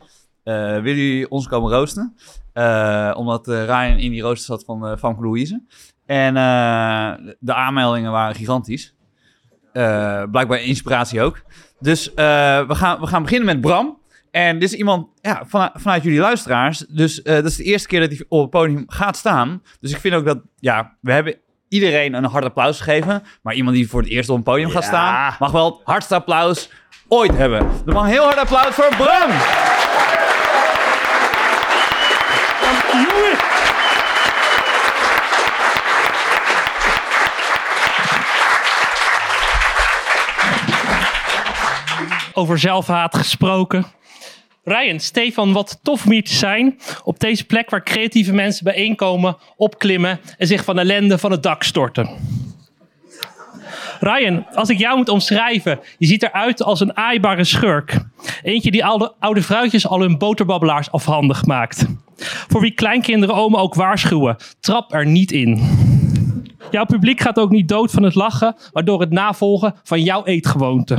eh, willen jullie ons komen roosten? Eh, omdat eh, Ryan in die rooster zat van uh, Famke Louise. En eh, de aanmeldingen waren gigantisch. Eh, blijkbaar inspiratie ook. Dus eh, we, gaan, we gaan beginnen met Bram. En dit is iemand ja, vanuit, vanuit jullie luisteraars. Dus eh, dat is de eerste keer dat hij op het podium gaat staan. Dus ik vind ook dat, ja, we hebben iedereen een hard applaus gegeven. Maar iemand die voor het eerst op een podium gaat staan, mag wel het hardste applaus ooit hebben. Dus mag een heel hard applaus voor Bram. Over zelfhaat gesproken. Ryan, Stefan, wat tof om hier te zijn. Op deze plek waar creatieve mensen bijeenkomen, opklimmen en zich van ellende van het dak storten. Ryan, als ik jou moet omschrijven, je ziet eruit als een aaibare schurk. Eentje die oude, oude vrouwtjes al hun boterbabbelaars afhandig maakt. Voor wie kleinkinderen oma ook waarschuwen, trap er niet in. Jouw publiek gaat ook niet dood van het lachen, maar door het navolgen van jouw eetgewoonte.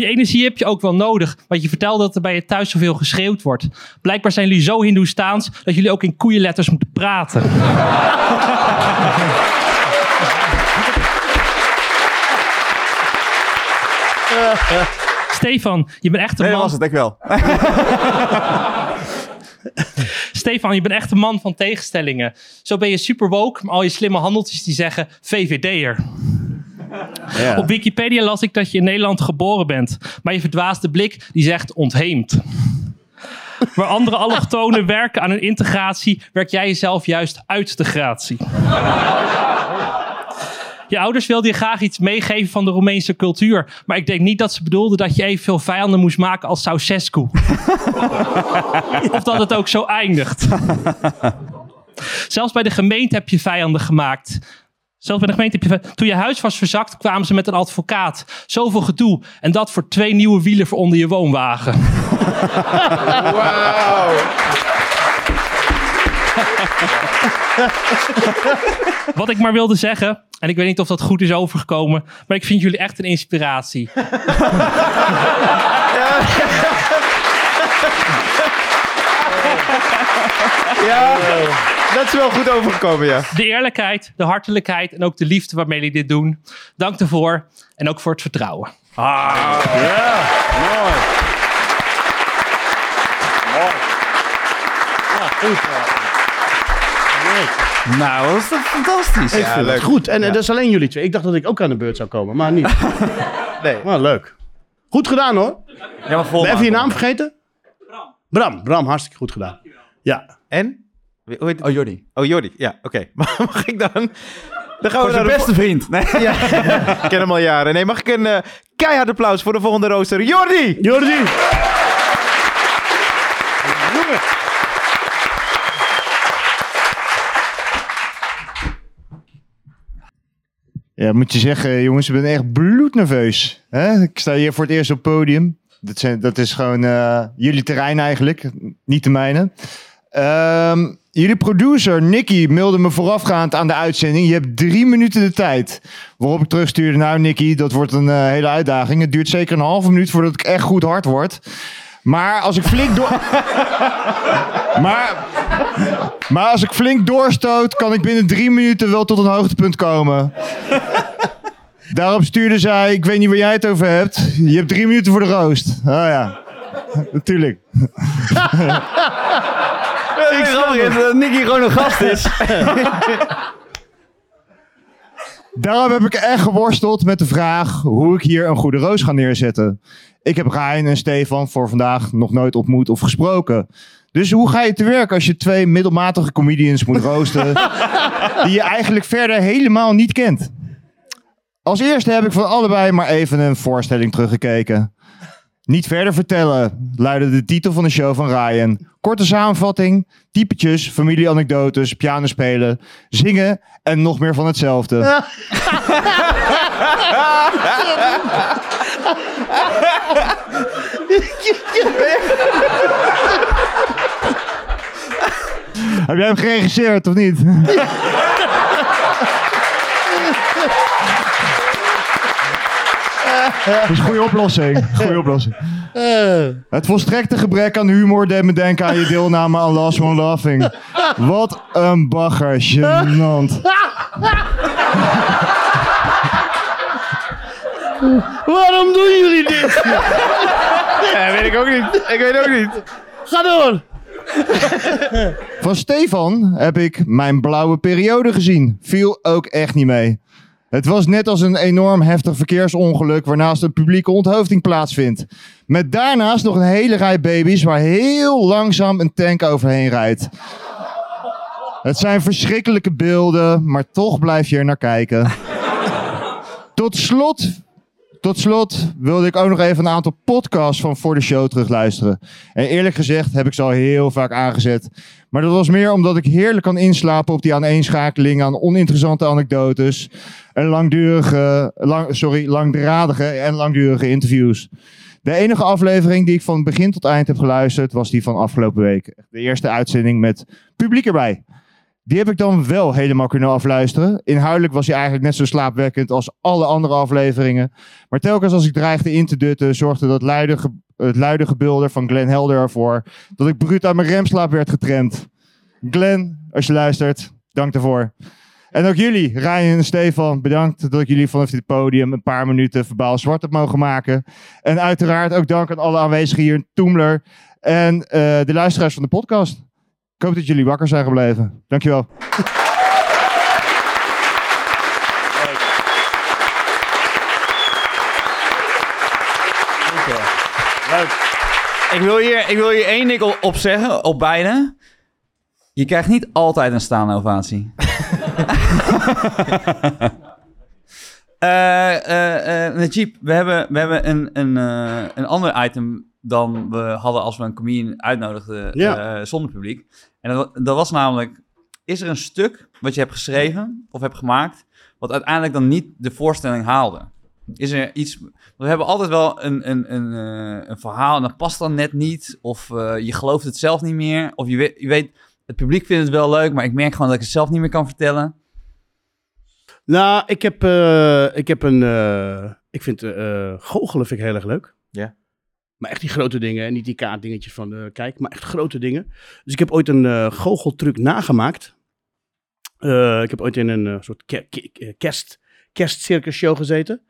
Die energie heb je ook wel nodig, want je vertelde dat er bij je thuis zoveel geschreeuwd wordt. Blijkbaar zijn jullie zo hindoestaans dat jullie ook in koeienletters moeten praten. [LAUGHS] Stefan, je bent echt een Nee, man. was het, ik wel. [LAUGHS] Stefan, je bent echt een man van tegenstellingen. Zo ben je super woke, maar al je slimme handeltjes die zeggen VVD'er. Op Wikipedia las ik dat je in Nederland geboren bent. Maar je verdwaasde blik die zegt ontheemd. Waar andere allochtonen [LAUGHS] werken aan hun integratie, werk jij jezelf juist uit de gratie. Je ouders wilden je graag iets meegeven van de Roemeense cultuur. Maar ik denk niet dat ze bedoelden dat je evenveel vijanden moest maken als Ceausescu. [LAUGHS] of dat het ook zo eindigt. [LAUGHS] Zelfs bij de gemeente heb je vijanden gemaakt. Zelfs bij de gemeente heb je... Toen je huis was verzakt, kwamen ze met een advocaat. Zoveel gedoe. En dat voor twee nieuwe wielen voor onder je woonwagen. Wat ik maar wilde zeggen, en ik weet niet of dat goed is overgekomen, maar ik vind jullie echt een inspiratie. [LAUGHS] Ja, dat is wel goed overgekomen, ja. De eerlijkheid, de hartelijkheid en ook de liefde waarmee jullie dit doen. Dank daarvoor en ook voor het vertrouwen. Ah, Ja, mooi. Mooi. Ja, goed. Nou, dat is toch fantastisch. Ik vind het goed. En eh, dat is alleen jullie twee. Ik dacht dat ik ook aan de beurt zou komen, maar niet. [LAUGHS] nee. Maar leuk. Goed gedaan hoor. Ja, maar. Even je naam vergeten? Bram. Bram, hartstikke goed gedaan. Ja. En? Hoe heet het? Oh, Jordi. Oh, Jordi. Ja, oké. [LAUGHS] Mag ik dan... Dan gaan Voor we zijn naar de beste vriend. Nee. Ja, [LAUGHS] ik ken hem al jaren. Nee, mag ik een eh, keihard applaus voor de volgende rooster? Jordi! Jordi! Ja, moet je zeggen, jongens, ik ben echt bloednerveus. Hè? Ik sta hier voor het eerst op het podium. Dat, zijn, dat is gewoon eh, jullie terrein eigenlijk, niet de mijne. Ehm, jullie producer Nicky mailde me voorafgaand aan de uitzending. Je hebt drie minuten de tijd. Waarop ik terugstuurde, nou Nicky, dat wordt een eh, hele uitdaging. Het duurt zeker een halve minuut voordat ik echt goed hard word. Maar als ik flink door... [LAUGHS] maar, maar als ik flink doorstoot, kan ik binnen drie minuten wel tot een hoogtepunt komen. Daarop stuurde zij, ik weet niet waar jij het over hebt. Je hebt drie minuten voor de roost. Oh ja, natuurlijk. [LAUGHS] Het, dat Nicky gewoon een gast is. [LAUGHS] Daarom heb ik echt geworsteld met de vraag hoe ik hier een goede roos ga neerzetten. Ik heb Ryan en Stefan voor vandaag nog nooit ontmoet of gesproken. Dus hoe ga je te werk als je twee middelmatige comedians moet roosten... [LAUGHS] die je eigenlijk verder helemaal niet kent? Als eerste heb ik van allebei maar even een voorstelling teruggekeken. Niet verder vertellen, luidde de titel van de show van Ryan. Korte samenvatting, typetjes, familieanekdotes, pianospelen, zingen en nog meer van hetzelfde. [LAUGHS] Heb jij hem geregisseerd of niet? [LAUGHS] Dat [LAUGHS] is een goede oplossing. Goede oplossing. Het volstrekte gebrek aan humor deed me denken aan je deelname aan Last One Laughing. Wat een bagger, gênant. Waarom doen jullie dit? Ja, weet ik ook niet. Ik weet ook niet. Ga door. Van Stefan heb ik mijn blauwe periode gezien. Viel ook echt niet mee. Het was net als een enorm heftig verkeersongeluk waarnaast een publieke onthoofding plaatsvindt. Met daarnaast nog een hele rij baby's waar heel langzaam een tank overheen rijdt. Het zijn verschrikkelijke beelden, maar toch blijf je er naar kijken. Tot slot, tot slot wilde ik ook nog even een aantal podcasts van voor de show terugluisteren. En eerlijk gezegd heb ik ze al heel vaak aangezet. Maar dat was meer omdat ik heerlijk kan inslapen op die aaneenschakeling aan oninteressante anekdotes. En langdurige, lang, sorry, langdradige en langdurige interviews. De enige aflevering die ik van begin tot eind heb geluisterd was die van afgelopen week. De eerste uitzending met publiek erbij. Die heb ik dan wel helemaal kunnen afluisteren. Inhoudelijk was hij eigenlijk net zo slaapwekkend als alle andere afleveringen. Maar telkens als ik dreigde in te dutten, zorgde dat luide het luide gebulder van Glenn Helder ervoor dat ik bruut aan mijn remslaap werd getremd. Glenn, als je luistert, dank daarvoor. En ook jullie, Ryan en Stefan, bedankt dat ik jullie vanaf dit podium een paar minuten verbaal zwart heb mogen maken. En uiteraard ook dank aan alle aanwezigen hier in Toemler en eh, de luisteraars van de podcast. Ik hoop dat jullie wakker zijn gebleven. Dankjewel. Ik wil hier, ik wil hier één ding op, op zeggen, op beide. Je krijgt niet altijd een staande ovatie. [LAUGHS] Eh, Najib, we hebben, we hebben een, een, een ander item dan we hadden als we een comedian uitnodigden Ja. zonder publiek. En dat, dat was namelijk, is er een stuk wat je hebt geschreven of hebt gemaakt, wat uiteindelijk dan niet de voorstelling haalde? Is er iets... We hebben altijd wel een, een, een, eh, een verhaal en dat past dan net niet. Of eh, je gelooft het zelf niet meer. Of je weet, je weet het publiek vindt het wel leuk, maar ik merk gewoon dat ik het zelf niet meer kan vertellen. Nou, ik heb, eh, ik heb een... eh, ik vind eh goochelen vind ik heel erg leuk. Ja. Maar echt die grote dingen. En niet die kaartdingetjes van de kijk, maar echt grote dingen. Dus ik heb ooit een eh goocheltruc nagemaakt. Eh, ik heb ooit in een eh, soort ke- ke- eh, kerst, gezeten.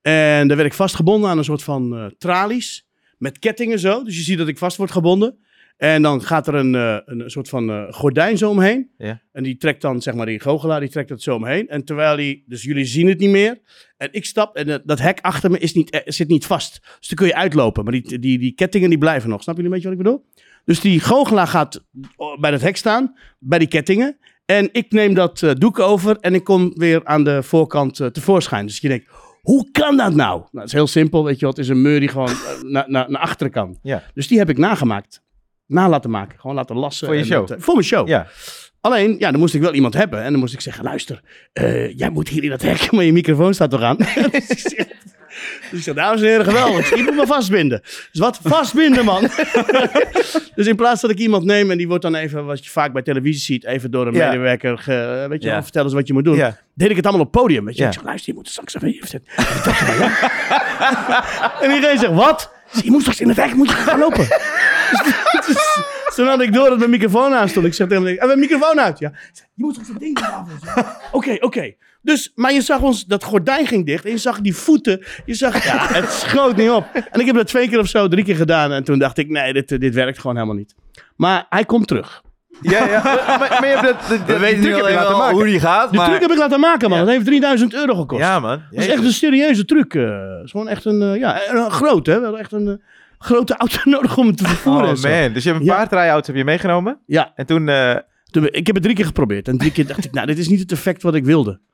En daar werd ik vastgebonden aan een soort van eh, tralies. Met kettingen zo. Dus je ziet dat ik vast word gebonden. En dan gaat er een, eh, een soort van eh, gordijn zo omheen. Ja. En die trekt dan, zeg maar, die goochelaar, die trekt het zo omheen. En terwijl hij, dus jullie zien het niet meer. En ik stap en dat- dat hek achter me is niet, eh, zit niet vast. Dus dan kun je uitlopen. Maar die, die, die kettingen die blijven nog. Snap jullie een beetje wat ik bedoel? Dus die goochelaar gaat oh, bij dat hek staan, bij die kettingen. En ik neem dat eh, doek over en ik kom weer aan de voorkant eh, tevoorschijn. Dus je denkt, hoe kan dat nou? Nou, het is heel simpel, weet je wel. Het is een meur die gewoon eh, naar, naar, naar achteren kan. Ja. Dus die heb ik nagemaakt. Na laten maken. Gewoon laten lassen. Voor je show? eh, voor mijn show. Ja. Alleen, ja, dan moest ik wel iemand hebben. En dan moest ik zeggen, luister, eh, jij moet hier in dat hek, [LAUGHS] maar je microfoon staat toch aan? [LAUGHS] dus ik zeg, ik zeg, dames en heren, geweldig. Je moet me vastbinden. Dus wat? Vastbinden, man. [LAUGHS] dus in plaats dat ik iemand neem en die wordt dan even, wat je vaak bij televisie ziet, even door een Ja. medewerker, ge, weet je Ja. vertel eens wat je moet doen. Ja. Deed ik het allemaal op het podium, weet je. Ik zeg, luister, je moet straks even zitten. en iedereen zegt, wat? Ik Je moet straks in het hek, moet je gaan lopen. Dus- toen had ik door dat mijn microfoon aan stond. Ik zeg tegen hem, "Eh, mijn microfoon uit. Ja. Je moet toch zo'n ding. [LAUGHS] Oké, oké. Dus, maar je zag ons, dat gordijn ging dicht. En je zag die voeten. Je zag, ja, [LAUGHS] het schoot niet op. En ik heb dat twee keer of zo, drie keer gedaan. En toen dacht ik, nee, dit, dit werkt gewoon helemaal niet. Maar hij komt terug. Ja, ja. [LAUGHS] maar, maar je hebt dat, dat, We weten truc nu alleen laten maken. hoe die gaat, maar... truc heb ik laten maken, man. Ja. Dat heeft 3000 euro gekost. Ja, man. Dat is echt een serieuze truc. eh. Het is gewoon echt een, eh, ja, een, een groot, hè. Wel echt een grote auto [LAUGHS] nodig om het te vervoeren. Oh man, dus je hebt een Ja. paar try-outs heb je meegenomen. Ja. En toen, eh, Toen, ik heb het drie keer geprobeerd. En drie keer dacht ik, nou, dit is niet het effect wat ik wilde. [LAUGHS]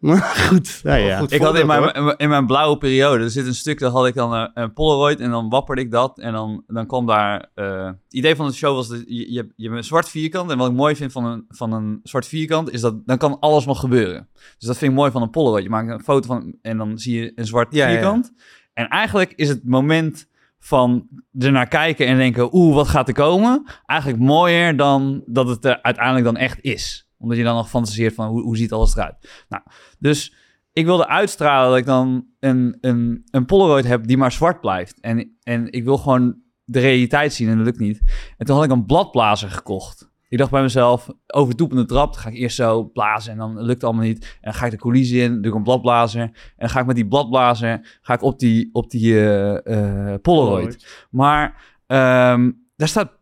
Maar goed, nou ja. goed Ik had in mijn, in mijn blauwe periode, er zit een stuk, daar had ik dan een, een Polaroid en dan wapperde ik dat. En dan, dan kwam daar, eh, het idee van de show was, dat je, je, hebt, je hebt een zwart vierkant. En wat ik mooi vind van een, van een zwart vierkant, is dat dan kan alles nog gebeuren. Dus dat vind ik mooi van een Polaroid. Je maakt een foto van en dan zie je een zwart Ja, ja, ja. vierkant. En eigenlijk is het moment van ernaar kijken en denken, oeh, wat gaat er komen? Eigenlijk mooier dan dat het er uiteindelijk dan echt is. Omdat je dan nog fantaseert van, hoe, hoe ziet alles eruit? Nou, dus ik wilde uitstralen dat ik dan een, een, een Polaroid heb die maar zwart blijft. En, en ik wil gewoon de realiteit zien en dat lukt niet. En toen had ik een bladblazer gekocht. Ik dacht bij mezelf, over de toepende trap ga ik eerst zo blazen en dan lukt het allemaal niet. En dan ga ik de coulissen in, doe ik een bladblazer. En dan ga ik met die bladblazer ga ik op die, op die eh, Polaroid. Maar ehm, daar staat...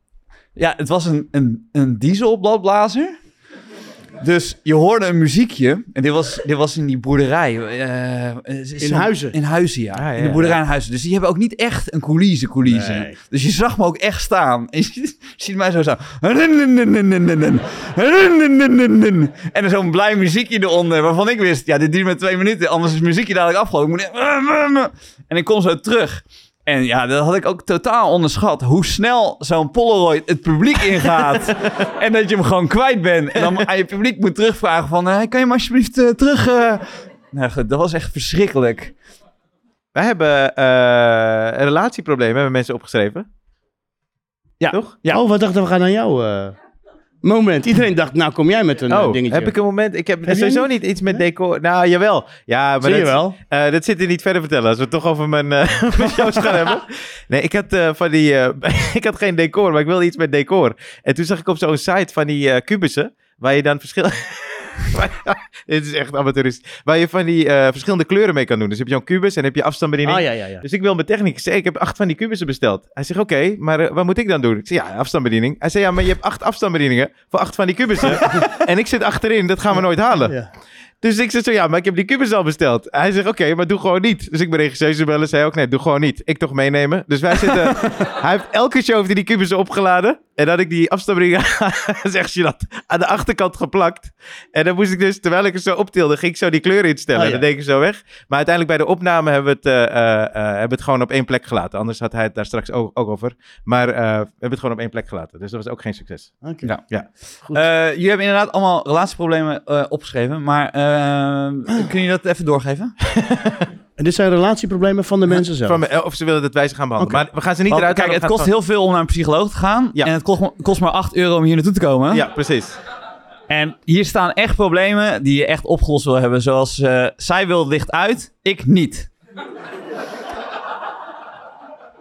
Ja, het was een, een, een diesel bladblazer. Dus je hoorde een muziekje. En dit was, dit was in die boerderij. eh, In Huizen? In Huizen, ja. Ah, ja, in de boerderij ja. in Huizen. Dus die hebben ook niet echt een coulisse coulisse. Nee. Dus je zag me ook echt staan. En je [LAUGHS] ziet- mij zo staan. En er zo'n blij muziekje eronder. Waarvan ik wist, ja, dit duurt maar twee minuten. Anders is het muziekje dadelijk afgelopen. En ik kom zo terug. En ja, dat had ik ook totaal onderschat. Hoe snel zo'n Polaroid het publiek ingaat. [LAUGHS] en dat je hem gewoon kwijt bent. En dan aan je publiek moet terugvragen van... eh, kan je hem alsjeblieft eh, terug... eh?" Nou goed, dat was echt verschrikkelijk. wij hebben eh, een relatieprobleem, hebben mensen opgeschreven. Ja. Toch? Ja. Oh, wat dachten we gaan naar jou eh, moment. Iedereen dacht, nou kom jij met een eh, Oh, dingetje. heb ik een moment? Ik heb, jij sowieso niet? niet iets met decor. Nou, jawel. Ja, maar Zie je dat, wel? eh, dat zit er niet verder vertellen. Als we het toch over mijn, [LAUGHS] mijn shows gaan hebben. [LAUGHS] Nee, ik had van die... [LAUGHS] ik had geen decor, maar ik wilde iets met decor. En toen zag ik op zo'n site van die kubussen, waar je dan verschil... [LAUGHS] Dit is echt amateuristisch. Waar je van die eh, verschillende kleuren mee kan doen. Dus heb je zo'n kubus en heb je afstandsbediening. Ah, ja, ja, ja. Dus ik wil mijn technicus zeggen, ik heb acht van die kubussen besteld. Hij zegt, oké, maar eh, wat moet ik dan doen? Ik zeg, ja, afstandsbediening. Hij zei, ja, maar je hebt acht afstandsbedieningen voor acht van die kubussen. [LAUGHS] en ik zit achterin, dat gaan we nooit halen. Ja. Dus ik zeg zo, ja, maar ik heb die kubus al besteld. Hij zegt, oké, maar doe gewoon niet. Dus ik ben regisseur bellen, zei ook, nee, doe gewoon niet. Ik toch meenemen. Dus wij zitten, [LAUGHS] hij heeft elke show heeft hij die kubussen opgeladen. En dan had ik die afstandsbedieningen, [LAUGHS] zeg je dat, aan de achterkant geplakt. En dan moest ik dus, terwijl ik het zo optilde, ging ik zo die kleuren instellen. Oh, ja. Dan deed ik zo weg. Maar uiteindelijk bij de opname hebben we het, eh, eh, eh, hebben we het gewoon op één plek gelaten. Anders had hij het daar straks ook, ook over. Maar eh, we hebben het gewoon op één plek gelaten. Dus dat was ook geen succes. Oké. Ja. Ja. Goed. Eh, jullie hebben inderdaad allemaal relatieproblemen eh, opgeschreven. Maar [GASPS] kun je dat even doorgeven? [LAUGHS] En dit zijn relatieproblemen van de mensen zelf. Van, of ze willen dat wij ze gaan behandelen. Maar we gaan ze niet Want, eruit kijk, het kost heel veel om naar een psycholoog te gaan. Ja. En het kost, kost maar 8 euro om hier naartoe te komen. Ja, precies. En hier staan echt problemen die je echt opgelost wil hebben. Zoals, eh, zij wil licht uit, ik niet.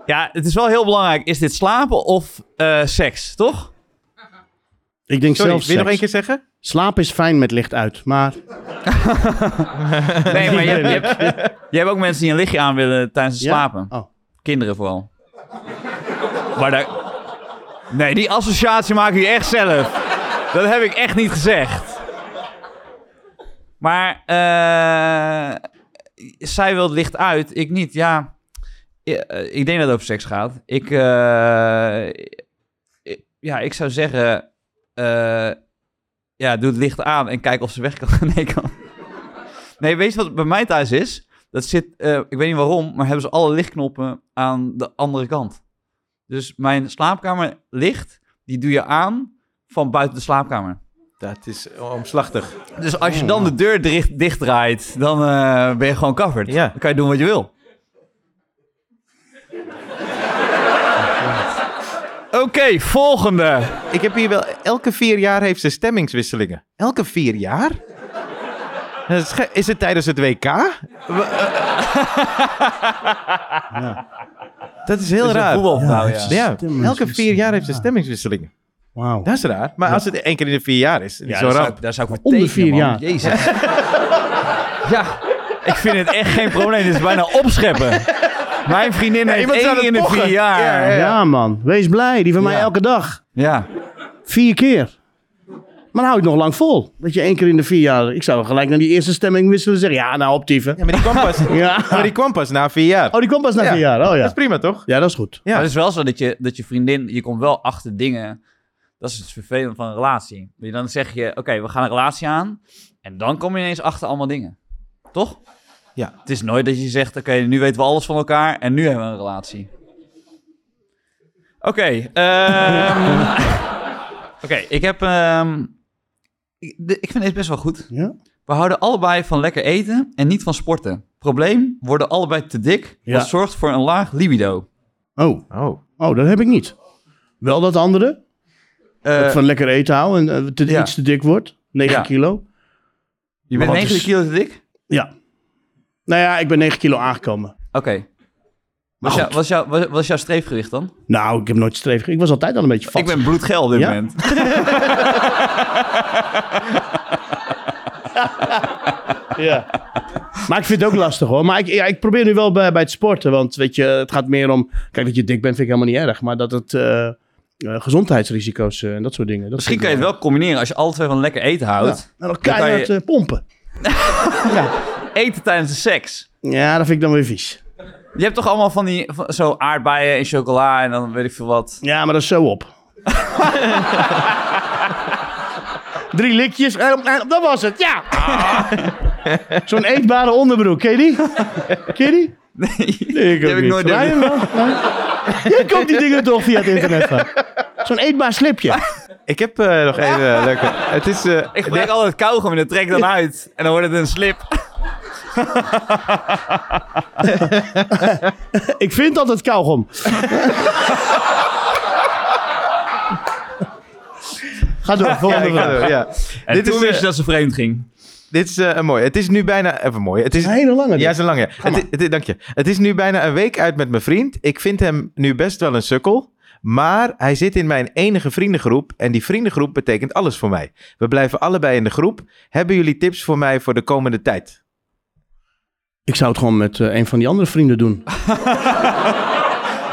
Ja, het is wel heel belangrijk. Is dit slapen of eh, seks, toch? Ik denk Sorry, zelf wil je nog één keer zeggen? Slaap is fijn met licht uit, maar... [LAUGHS] Nee, maar je, hebt- je, hebt, je hebt ook mensen die een lichtje aan willen tijdens het Ja? slapen. Oh. Kinderen vooral. Maar daar... Nee, die associatie maak je echt zelf. Dat heb ik echt niet gezegd. Maar eh, zij wil het licht uit, ik niet. Ja, eh, ik denk dat het over seks gaat. Ik, eh, ja, ik zou zeggen, eh, ja, doe het licht aan en kijk of ze weg kan. [LAUGHS] Nee, kan. Nee, weet je wat bij mij thuis is? Dat zit, eh, ik weet niet waarom, maar hebben ze alle lichtknoppen aan de andere kant. Dus mijn slaapkamer licht, die doe je aan van buiten de slaapkamer. Dat is omslachtig. Dus als je dan de deur dicht, dicht draait, dan eh, ben je gewoon covered. Ja. Dan kan je doen wat je wil. Oké, volgende. Ik heb hier wel... Elke vier jaar heeft ze stemmingswisselingen. Elke vier jaar? Is het tijdens het WK? Eh, [LAUGHS] Dat is heel Dat is een raar. voetbalvrouw, ja. Ja, elke vier jaar heeft ze stemmingswisselingen. Wauw. Dat is raar. Maar als het één keer in de vier jaar is, is Ja, zo daar zou, ramp. ik, daar zou ik voor Om de vier man. jaar. Jezus. [LAUGHS] ja, ik vind het echt geen probleem. Dit is bijna opscheppen. Mijn vriendin heeft één het in de vier jaar. Ja, Ja. Ja, man. Wees blij. Die van mij Ja. elke dag. ja. Vier keer. Maar dan hou ik nog lang vol. Dat je één keer in de vier jaar... Ik zou gelijk naar die eerste stemming wisselen en zeggen... Ja, nou, optieven. Ja, maar die kwam pas, [LAUGHS] Ja. maar die kwam pas na vier jaar. Oh, die komt pas na Ja. vier jaar. Oh Dat ja. is prima, toch? Ja, dat is goed. Ja. Maar het is wel zo dat je, dat je vriendin... Je komt wel achter dingen... Dat is het vervelend van een relatie. Dan zeg je, oké, we gaan een relatie aan. En dan kom je ineens achter allemaal dingen. Toch? Ja. Het is nooit dat je zegt, oké, nu weten we alles van elkaar. En nu hebben we een relatie. Oké, ehm, [LAUGHS] [LAUGHS] Oké, ik heb... ehm, ik, de- ik vind deze best wel goed. Ja? We houden allebei van lekker eten en niet van sporten. Probleem, worden allebei te dik, Ja. wat zorgt voor een laag libido. Oh. Oh. Oh, dat heb ik niet. Wel dat andere. Eh, dat ik van lekker eten hou en eh, te, ja. iets te dik wordt. 9 Ja. kilo. je bent wat 9 is- kilo te dik? Ja. Nou ja, ik ben 9 kilo aangekomen. Oké. Was, jou, goed. was, jou, was, was jouw streefgewicht dan? Nou, ik heb nooit streef. Ik was altijd al een beetje vat. Ik ben bloedgeel op dit Ja? moment. [LAUGHS] Ja. Maar ik vind het ook lastig hoor. Maar ik, ja, ik probeer nu wel bij, bij het sporten. Want weet je, het gaat meer om... Kijk, dat je dik bent vind ik helemaal niet erg. Maar dat het eh, eh, gezondheidsrisico's eh, en dat soort dingen. Dat Misschien kan je het wel combineren als je alle twee van lekker eten Ja. houdt. Nou, dan Dan kan keihard je- pompen. [LAUGHS] Eten tijdens de seks. Ja, dat vind ik dan weer vies. Je hebt toch allemaal van die van, zo aardbeien en chocola en dan weet ik veel wat. Ja, maar dat is zo op. [LAUGHS] Drie likjes. En, en dat was het, ja. Zo'n eetbare onderbroek, ken je die? Ken je die? Nee, Nee, ik die heb ik nooit? Nee. Jij koopt die dingen toch via het internet van. Zo'n eetbaar slipje. Ik heb eh, nog even uh, leuke. Het is. eh, Ik gebruik altijd kauwgom en dat trek ik dan uit. En dan wordt het een slip. [LAUGHS] Ik vind altijd kauwgom. Ga door, ja, volgende door, ja. En Dit toen is, wist eh, je dat ze vreemd ging. Dit is eh, een mooi. Het is nu bijna. Even mooi. Het is Een hele lange. Ja, zo lang. Ja. Het, het, het- dank je. Het is nu bijna een week uit met mijn vriend. Ik vind hem nu best wel een sukkel. Maar hij zit in mijn enige vriendengroep. En die vriendengroep betekent alles voor mij. We blijven allebei in de groep. Hebben jullie tips voor mij voor de komende tijd? Ik zou het gewoon met eh, een van die andere vrienden doen. [LAUGHS]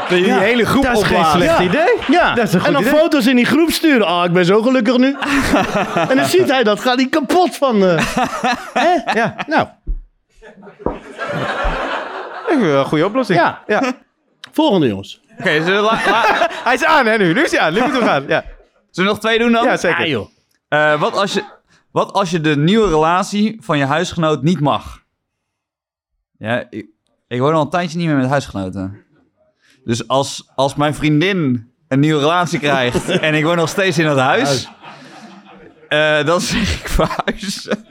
Dat je die hele groep Dat is geen slecht Ja. idee. Ja, Dat is een goed en dan idee. foto's in die groep sturen. Oh, ik ben zo gelukkig nu. [LAUGHS] en dan ziet hij dat, gaat hij kapot van... eh, [LAUGHS] hè? Ja. Nou, Ik vind wel een goede oplossing. Ja. ja. volgende jongens. Oké, la- Hij is aan, hè, nu. Nu is hij aan. Nu moeten we gaan. Ja, zullen we nog twee doen dan? ja zeker. Ah, joh. Eh, wat, als je, wat als je de nieuwe relatie van je huisgenoot niet mag? Ja, ik, ik woon al een tijdje niet meer met huisgenoten. Dus als, als mijn vriendin een nieuwe relatie krijgt [LAUGHS] en ik woon nog steeds in het huis, eh, dan [LAUGHS] zeg ik verhuizen.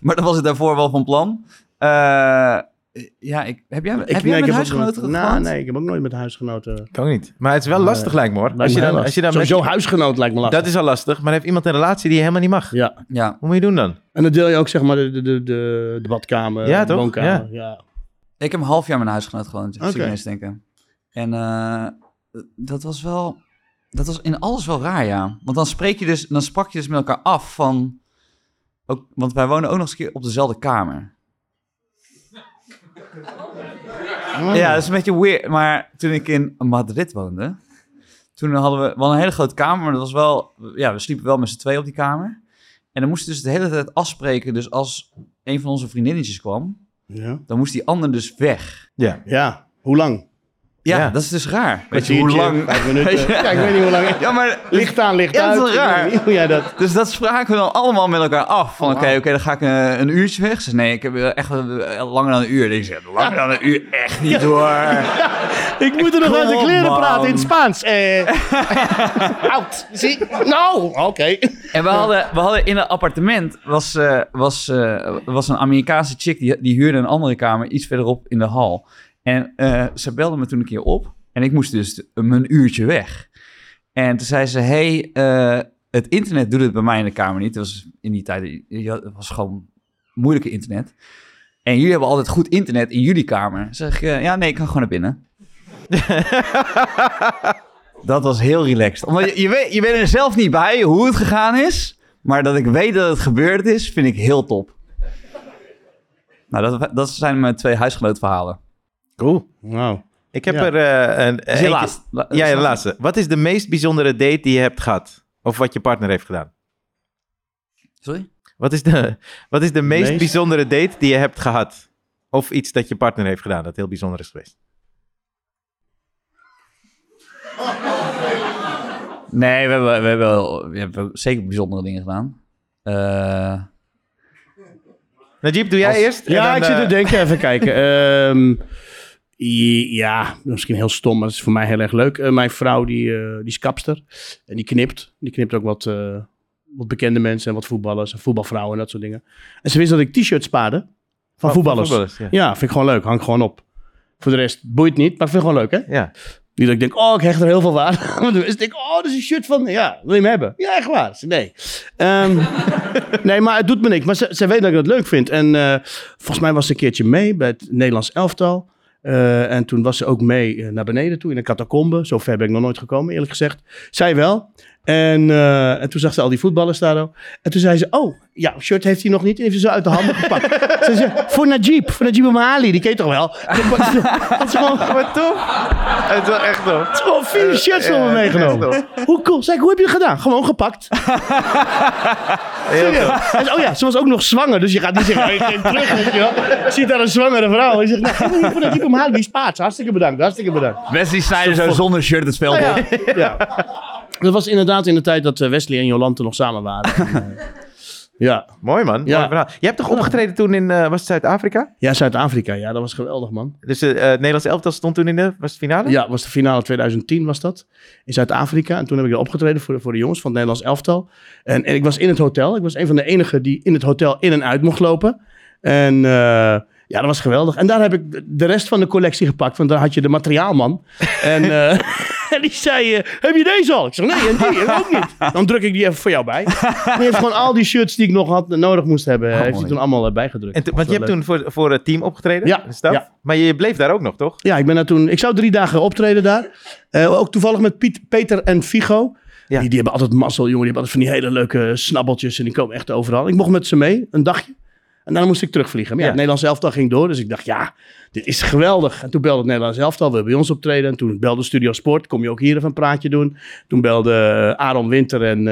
maar dat was ik daarvoor wel van plan. Eh, ja, ik, heb jij, heb nee, jij met huisgenoten nooit- gehad? Nou, nee, ik heb ook nooit met huisgenoten. Kan niet. Maar het is wel lastig, lijkt me hoor. Lijkt Als je dan, als je dan met- huisgenoot lijkt me lastig. Dat is al lastig, maar heeft iemand een relatie die je helemaal niet mag? Ja. Ja. Hoe moet je doen dan? En dan deel je ook zeg maar de, de, de, de, de badkamer, Ja, de toch? woonkamer. Ja. Ja. Ik heb een half jaar met een huisgenoot gewoond, zit ik Oké. ineens denken. En eh, dat was wel... Dat was in alles wel raar, ja. Want dan spreek je dus... Dan sprak je dus met elkaar af van... Ook, want wij wonen ook nog eens een keer op dezelfde kamer. Ja, dat is een beetje weird. Maar toen ik in Madrid woonde... Toen hadden we wel een hele grote kamer, maar dat was wel... Ja, we sliepen wel met z'n twee op die kamer. En dan moesten we dus de hele tijd afspreken. Dus als een van onze vriendinnetjes kwam... Ja. Dan moest die ander dus weg. Ja. Ja, hoe lang? Ja, Ja. dat is dus raar. Weet je hoe lang? vijf minuten. [LAUGHS] Ja, ik weet niet hoe lang. Ja, maar Licht aan, licht Ja, uit. dat is raar. hoe jij dat... Dus dat spraken we dan allemaal met elkaar af. Van Oh, oké, oké, dan ga ik een, een uurtje weg. Ze zei, nee, ik heb eh, echt eh, langer dan een uur. Ik zei, langer dan een uur echt niet hoor. [LAUGHS] Ik moet er nog Kom uit de kleren man. praten in het Spaans. Eh. [LAUGHS] Oud. Zie? Nou, oké. En we hadden, we hadden in een appartement, was, eh, was, eh, was een Amerikaanse chick, die, die huurde een andere kamer iets verderop in de hal. En eh, ze belde me toen een keer op en ik moest dus een uurtje weg. En toen zei ze, hey, eh, het internet doet het bij mij in de kamer niet. Dat was in die tijd, het was gewoon moeilijke internet. En jullie hebben altijd goed internet in jullie kamer. Zeg ik, eh, ja, nee, ik kan gewoon naar binnen. [LAUGHS] Dat was heel relaxed. Omdat je, je, weet, je bent er zelf niet bij hoe het gegaan is. Maar dat ik weet dat het gebeurd is, vind ik heel top. Nou, dat, dat zijn mijn twee huisgenootverhalen. Cool. Wauw. Ik heb Ja. er eh, een... je laatste. La- Ja, laatste. Wat is de meest bijzondere date die je hebt gehad? Of wat je partner heeft gedaan? Sorry? Wat is de, [LAUGHS] wat is de meest, Meest? bijzondere date die je hebt gehad? Of iets dat je partner heeft gedaan dat heel bijzonder is geweest? [LAUGHS] Nee, we hebben, we, hebben, wel- we hebben zeker bijzondere dingen gedaan. Eh, Najib, doe jij Als- eerst? Ja, dan, ik zit eh, te denken. Even kijken. [LAUGHS] Ehm, i- ja, misschien heel stom, maar dat is voor mij heel erg leuk. Eh, mijn vrouw, die, eh, die is kapster. En die knipt. Die knipt ook wat, eh, wat bekende mensen en wat voetballers en voetbalvrouwen en dat soort dingen. En ze wist dat ik t-shirts spaarde van van voetballers. voetballers, ja. Ja, vind ik gewoon leuk. Hang gewoon op. Voor de rest boeit niet, maar ik vind het gewoon leuk, hè? Ja. Niet dat ik denk, oh, ik hecht er heel veel waarde aan. [LAUGHS] Is ik denk, oh, dat is een shirt van, ja, wil je hem hebben? Ja, echt waar. Nee. Ehm, [LAUGHS] nee, maar het doet me niks. Maar ze, ze weet dat ik dat leuk vind. En volgens mij was ze een keertje mee bij het Nederlands elftal. Eh, en toen was ze ook mee eh, naar beneden toe in een catacombe. Zo ver ben ik nog nooit gekomen, eerlijk gezegd. Zij wel. En, eh, en toen zag ze al die voetballers daar ook. En toen zei ze, oh, ja, shirt heeft hij nog niet. En heeft ze zo uit de handen gepakt. [LAUGHS] ze zei, voor Najib, voor Najib Amali, die ken je toch wel? [LAUGHS] Het is gewoon, [LAUGHS] Wat tof. Het is wel echt tof. het is gewoon vier shirts van me meegenomen. Hoe cool. Zeg hoe heb je het gedaan? Gewoon gepakt. Serieus. En Oh ja, ze was ook nog zwanger, dus je gaat niet zeggen, ik terug, weet je wel. Je ziet daar een zwangere vrouw. En je zegt, nou, voor dat hem halen, die is paard. Hartstikke bedankt, hartstikke bedankt. Wesley Sneijder zo zonder shirt het op. ja, ja. Dat was inderdaad in de tijd dat eh, Wesley en Jolante nog samen waren. [LAUGHS] En, eh, ja. Mooi man. Ja. Mooi verhaal. Je hebt toch opgetreden toen in, eh, was het Zuid-Afrika? ja, Zuid-Afrika, ja, dat was geweldig, man. Dus eh, het Nederlands elftal stond toen in de, was het finale? Ja, was de finale 2010 was dat. In Zuid-Afrika. En toen heb ik er opgetreden voor de, voor de jongens van het Nederlands elftal. En, en ik was in het hotel. Ik was een van de enigen die in het hotel in en uit mocht lopen. En eh, ja, dat was geweldig. En daar heb ik de- de rest van de collectie gepakt. Want daar had je de materiaalman. [LAUGHS] En, eh, [LAUGHS] en die zei, eh, heb je deze al? Ik zeg, nee, en die en ook niet. [LAUGHS] Dan druk ik die even voor jou bij. En [LAUGHS] die heeft gewoon al die shirts die ik nog had, nodig moest hebben, heeft hij mooi. toen allemaal eh, bijgedrukt. En want je hebt Leuk. toen voor, voor het team opgetreden? Ja, ja. Maar je bleef daar ook nog, toch? Ja, ik ben daar toen. Ik zou drie dagen optreden daar. Eh, ook toevallig met Piet, Peter en Figo. Ja. Die, die hebben altijd mazzel, jongen. Die hebben altijd van die hele leuke snabbeltjes. En die komen echt overal. Ik mocht met ze mee, een dagje. En daarna moest ik terugvliegen. Maar ja, het Nederlands elftal ging door. Dus ik dacht, ja, dit is geweldig. En toen belde het Nederlands elftal, wil bij ons optreden. En toen belde Studio Sport, kom je ook hier even een praatje doen. Toen belde eh, Aaron Winter en...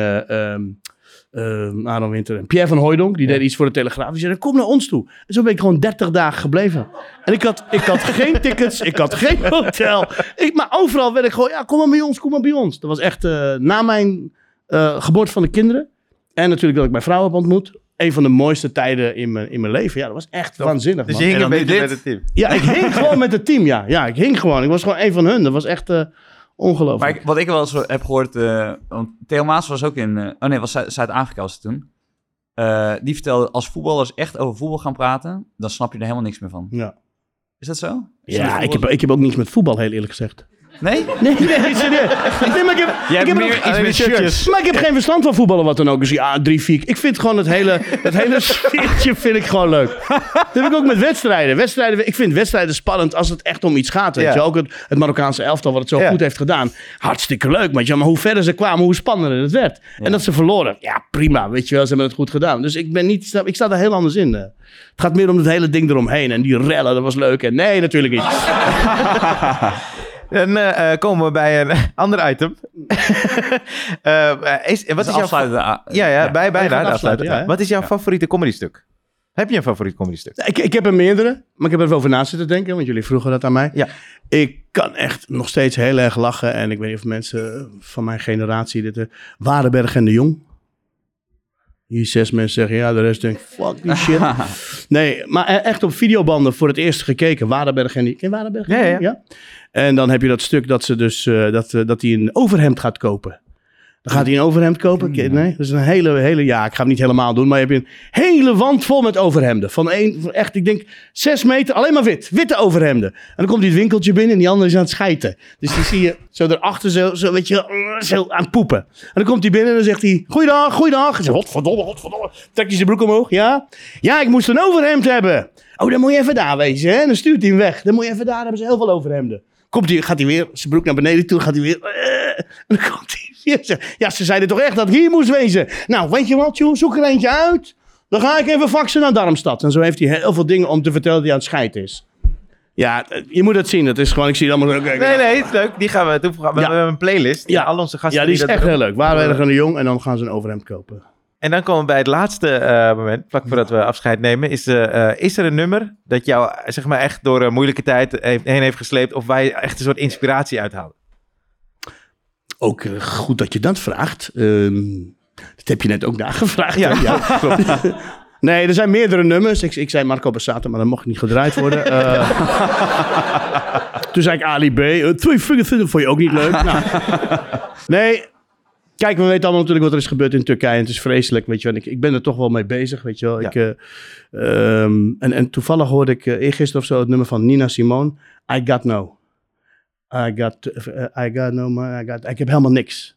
Aaron Winter en Pierre van Hooijdonk. Die Ja. deden iets voor de Telegraaf. Die zeiden, kom naar ons toe. En zo ben ik gewoon 30 dagen gebleven. En ik had, ik had geen [LAUGHS] tickets, ik had geen hotel. Ik, maar overal werd ik gewoon, ja, kom maar bij ons, kom maar bij ons. Dat was echt eh, na mijn geboorte van de kinderen. En natuurlijk dat ik mijn vrouw heb ontmoet. Een van de mooiste tijden in mijn, in mijn leven. Ja, dat was echt waanzinnig, Dus man. je hing een beetje met het team. Ja, ik hing [LAUGHS] gewoon met het team, ja. Ja, ik hing gewoon. Ik was gewoon een van hun. Dat was echt eh, Maar ongelooflijk. ik- wat ik wel eens heb gehoord, eh want Theo Maas was ook in, eh, oh nee, was Zu- Zuid-Afrika was het toen. Eh, die vertelde, als voetballers echt over voetbal gaan praten, dan snap je er helemaal niks meer van. Ja. Is dat zo? Is Ja, ik heb, ik heb ook niets met voetbal, heel eerlijk gezegd. Nee? Nee, nee, serieus. Nee, maar ik heb, Jij ik heb er meer ook- iets met shirtjes. Maar ik heb geen verstand van voetballen, wat dan ook. Dus ja, drie, vier. Ik vind gewoon het hele, het hele [LAUGHS] sfeertje vind ik gewoon leuk. Dat heb ik ook met wedstrijden. wedstrijden. Ik vind wedstrijden spannend als het echt om iets gaat. Weet Ja. je. Ook het, het Marokkaanse elftal, wat het zo Ja. goed heeft gedaan. Hartstikke leuk. Maar, ja, maar hoe verder ze kwamen, hoe spannender het werd. En dat ze verloren. Ja, prima. Weet je wel, ze hebben het goed gedaan. Dus ik, ben niet, ik sta er heel anders in. eh. Het gaat meer om het hele ding eromheen. En die rellen, dat was leuk. En nee, natuurlijk niet. [LAUGHS] Dan eh, eh, komen we bij een [LAUGHS] ander item. [LAUGHS] Is, wat Dus is jouw ja, ja, ja. bij, bijna de afsluiten, ja? Wat is jouw favoriete comedy stuk? Heb je een favoriet comedy stuk? Ik, ik heb er meerdere, maar ik heb er over na zitten denken, want jullie vroegen dat aan mij. Ja. Ik kan echt nog steeds heel erg lachen. En ik weet niet of mensen van mijn generatie dit... eh, Warenberg en de Jong. Hier zes mensen zeggen, ja, de rest denkt, fuck die shit. [LAUGHS] nee, maar e- echt op videobanden voor het eerst gekeken. Warenberg en die... Ken en Ja, Jong? En dan heb je dat stuk dat ze dus, eh, dat, eh, dat hij een overhemd gaat kopen. Dan gaat hij een overhemd kopen. Nee, dat is een hele, hele, ja, ik ga hem niet helemaal doen, maar je hebt een hele wand vol met overhemden. Van één, echt, ik denk zes meter, alleen maar wit. Witte overhemden. En dan komt hij het winkeltje binnen en die andere is aan het schijten. Dus die zie je zo erachter zo, zo weet je, zo aan het poepen. En dan komt hij binnen en dan zegt hij, goeiedag, goeiedag. Zegt, godverdomme, godverdomme. Trekt hij zijn broek omhoog, ja. Ja, ik moest een overhemd hebben. Oh, dan moet je even daar wezen, hè. En dan stuurt hij hem weg. Dan moet je even daar, hebben ze heel veel overhemden. Komt hij, gaat hij weer zijn broek naar beneden toe, gaat hij weer... eh, en dan komt hij [LAUGHS] Ja, ze zeiden toch echt dat ik hier moest wezen. Nou, weet je wat, joh, zoek er eentje uit. Dan ga ik even faxen naar Darmstad. En zo heeft hij heel veel dingen om te vertellen die aan het scheid is. Ja, eh, je moet het zien. Het is gewoon, ik zie het allemaal... Nee, nee, het is leuk. Die gaan we toevoegen. We Ja. hebben een playlist. Ja, al onze gasten Ja, die is dat echt doen. heel leuk. Warenberg en de Jong en dan gaan ze een overhemd kopen. En dan komen we bij het laatste eh, moment, vlak voordat we afscheid nemen. Is, eh, is er een nummer dat jou zeg maar, echt door een moeilijke tijd heen heeft gesleept? Of waar je echt een soort inspiratie uithaalt? Ook eh, goed dat je dat vraagt. Ehm, dat heb je net ook nagevraagd. Ja. ja [LAUGHS] klopt. Nee, er zijn meerdere nummers. Ik, ik zei Marco Bassato, maar dat mocht niet gedraaid worden. Eh, [LAUGHS] toen zei ik Ali B. eh, twee vingers vond je ook niet leuk. [LAUGHS] Nou, nee, kijk, we weten allemaal natuurlijk wat er is gebeurd in Turkije. En het is vreselijk, weet je wel. Ik, ik ben er toch wel mee bezig, weet je wel. Ik, eh, ehm, en, en toevallig hoorde ik uh, eergisteren of zo het nummer van Nina Simone. I Got No. I got, eh, I got no money, I, got, ik heb helemaal niks.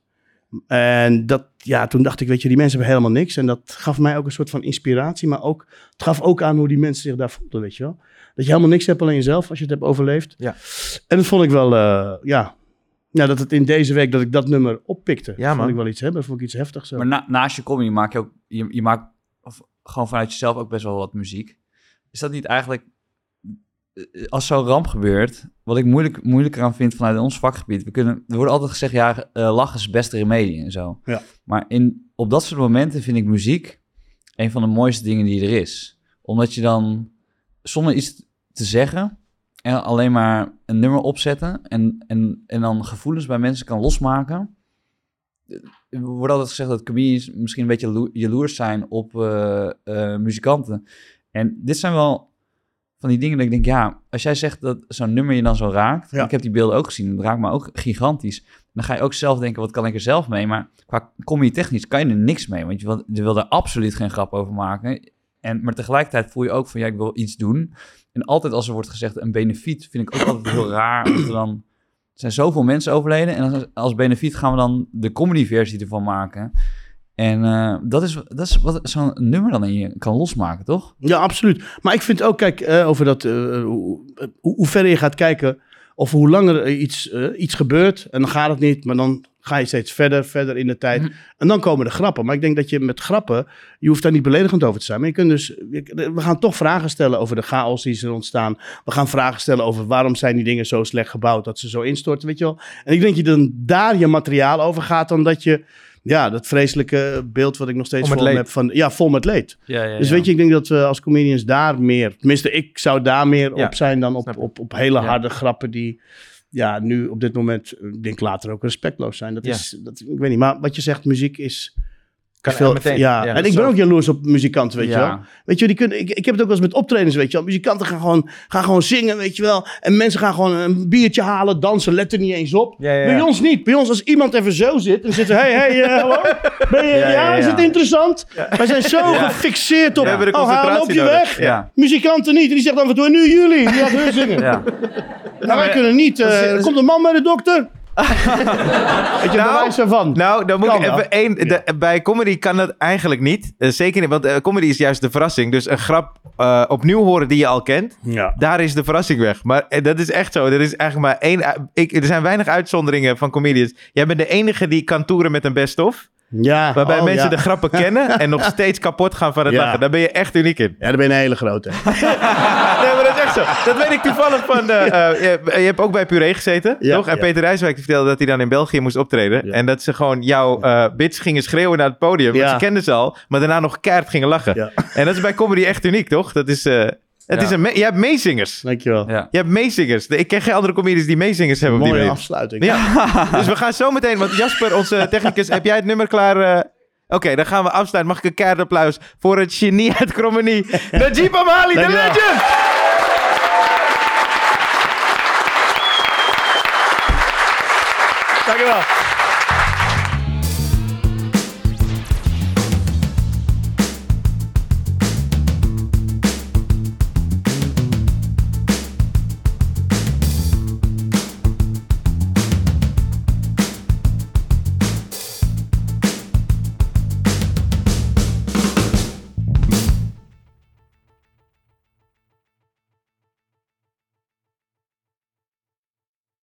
En dat, ja, toen dacht ik, weet je, die mensen hebben helemaal niks. En dat gaf mij ook een soort van inspiratie. Maar ook, het gaf ook aan hoe die mensen zich daar voelden, weet je wel. Dat je helemaal niks hebt, alleen jezelf, als je het hebt overleefd. Ja. En dat vond ik wel, eh, ja, ja, dat het in deze week, dat ik dat nummer oppikte. Ja, vond ik wel iets hebben, vond ik iets heftigs. zo. Maar na- naast je comedy maak je ook, je, je maakt of, gewoon vanuit jezelf ook best wel wat muziek. Is dat niet eigenlijk, als zo'n ramp gebeurt, wat ik moeilijk, moeilijker aan vind vanuit ons vakgebied. We kunnen, er wordt altijd gezegd, ja, eh, lachen is het beste remedie en zo. Ja. Maar in, op dat soort momenten vind ik muziek een van de mooiste dingen die er is. Omdat je dan zonder iets te zeggen en alleen maar een nummer opzetten en, en, en dan gevoelens bij mensen kan losmaken. Er wordt altijd gezegd dat comedians misschien een beetje jalo- jaloers zijn op eh, eh, muzikanten. En dit zijn wel van die dingen dat ik denk, ja, als jij zegt dat zo'n nummer je dan zo raakt. Ja. Ik heb die beelden ook gezien, het raakt me ook gigantisch. Dan ga je ook zelf denken, wat kan ik er zelf mee? Maar qua comedy technisch kan je er niks mee, want je wil, je wil er absoluut geen grap over maken. En, maar tegelijkertijd voel je ook van, ja, ik wil iets doen. En altijd als er wordt gezegd een benefiet, vind ik ook altijd heel raar. Omdat er dan, er zijn zoveel mensen overleden. En als, als benefiet gaan we dan de comedy versie ervan maken. En eh, dat is, dat is wat zo'n nummer dan in je kan losmaken, toch? Ja, absoluut. Maar ik vind ook, kijk, eh, over dat, eh, hoe, hoe, verder je gaat kijken, of hoe langer er iets, iets gebeurt, en dan gaat het niet, maar dan ga je steeds verder, verder in de tijd. En dan komen de grappen. Maar ik denk dat je met grappen, je hoeft daar niet beledigend over te zijn. Maar je kunt dus, je- we gaan toch vragen stellen over de chaos die er ontstaan. We gaan vragen stellen over waarom zijn die dingen zo slecht gebouwd, dat ze zo instorten, weet je wel. En ik denk dat je dan daar je materiaal over gaat, dan dat je, ja, dat vreselijke beeld wat ik nog steeds Vol voor me heb van, ja, vol met leed. Ja, ja, Dus ja. weet je, ik denk dat we als comedians daar meer, tenminste ik zou daar meer op zijn dan op, op, op hele harde grappen die ja, nu op dit moment, ik denk later ook respectloos zijn. Dat is, dat, ik weet niet, maar wat je zegt, muziek is, Kan Veel- meteen. ja. Ja, en ik ben ook jaloers op muzikanten, weet je wel. Weet je, die kunnen, ik, ik heb het ook wel eens met optredens, weet je wel. Muzikanten gaan gewoon, gaan gewoon zingen, weet je wel. En mensen gaan gewoon een biertje halen, dansen, let er niet eens op. Ja. Bij ons niet. Bij ons, als iemand even zo zit en zit, hey, hey, eh, hallo? Ben je, ja, is het interessant? Wij zijn zo [LAUGHS] gefixeerd op, oh, haal concentratie op je weg. Muzikanten niet. En die zegt dan, wat doen nu jullie? Die laten hun zingen. Ja. Nou, wij kunnen niet. eh, er komt een man bij de dokter. [LAUGHS] Weet je, Nou, daarvan. Nou, dan moet Kan ik even één. de- bij comedy kan dat eigenlijk niet. Eh, zeker niet, want eh, comedy is juist de verrassing. Dus een grap eh, opnieuw horen die je al kent, Ja. daar is de verrassing weg. Maar dat is echt zo. Er is eigenlijk maar één. Ik, er zijn weinig uitzonderingen van comedians. Jij bent de enige die kan toeren met een best-of. Ja, Waarbij oh, mensen ja. de grappen kennen en nog [LAUGHS] steeds kapot gaan van het Ja. lachen. Daar ben je echt uniek in. Ja, daar ben je een hele grote. [LAUGHS] Nee, maar dat is echt zo. Dat weet ik toevallig van... [LAUGHS] de, eh, je, je hebt ook bij Puree gezeten, toch? En. Peter Rijswijk vertelde dat hij dan in België moest optreden. En dat ze gewoon jouw eh bits gingen schreeuwen naar het podium. Want ze kenden ze al, maar daarna nog keihard gingen lachen. En dat is bij comedy echt uniek, toch? Dat is... eh, het Ja. is een me- je hebt meezingers. Dankjewel. Ja. Je hebt meezingers. Ik ken geen andere comedians die meezingers hebben op die Mooie manier. afsluiting. Ja, [LAUGHS] dus we gaan zo meteen, want Jasper, onze [LAUGHS] technicus, heb jij het nummer klaar? eh? Oké, dan gaan we afsluiten. Mag ik een keihard applaus voor het genie uit Krommenie, [LAUGHS] Najib Amali, de Dankjewel. legend! Dankjewel.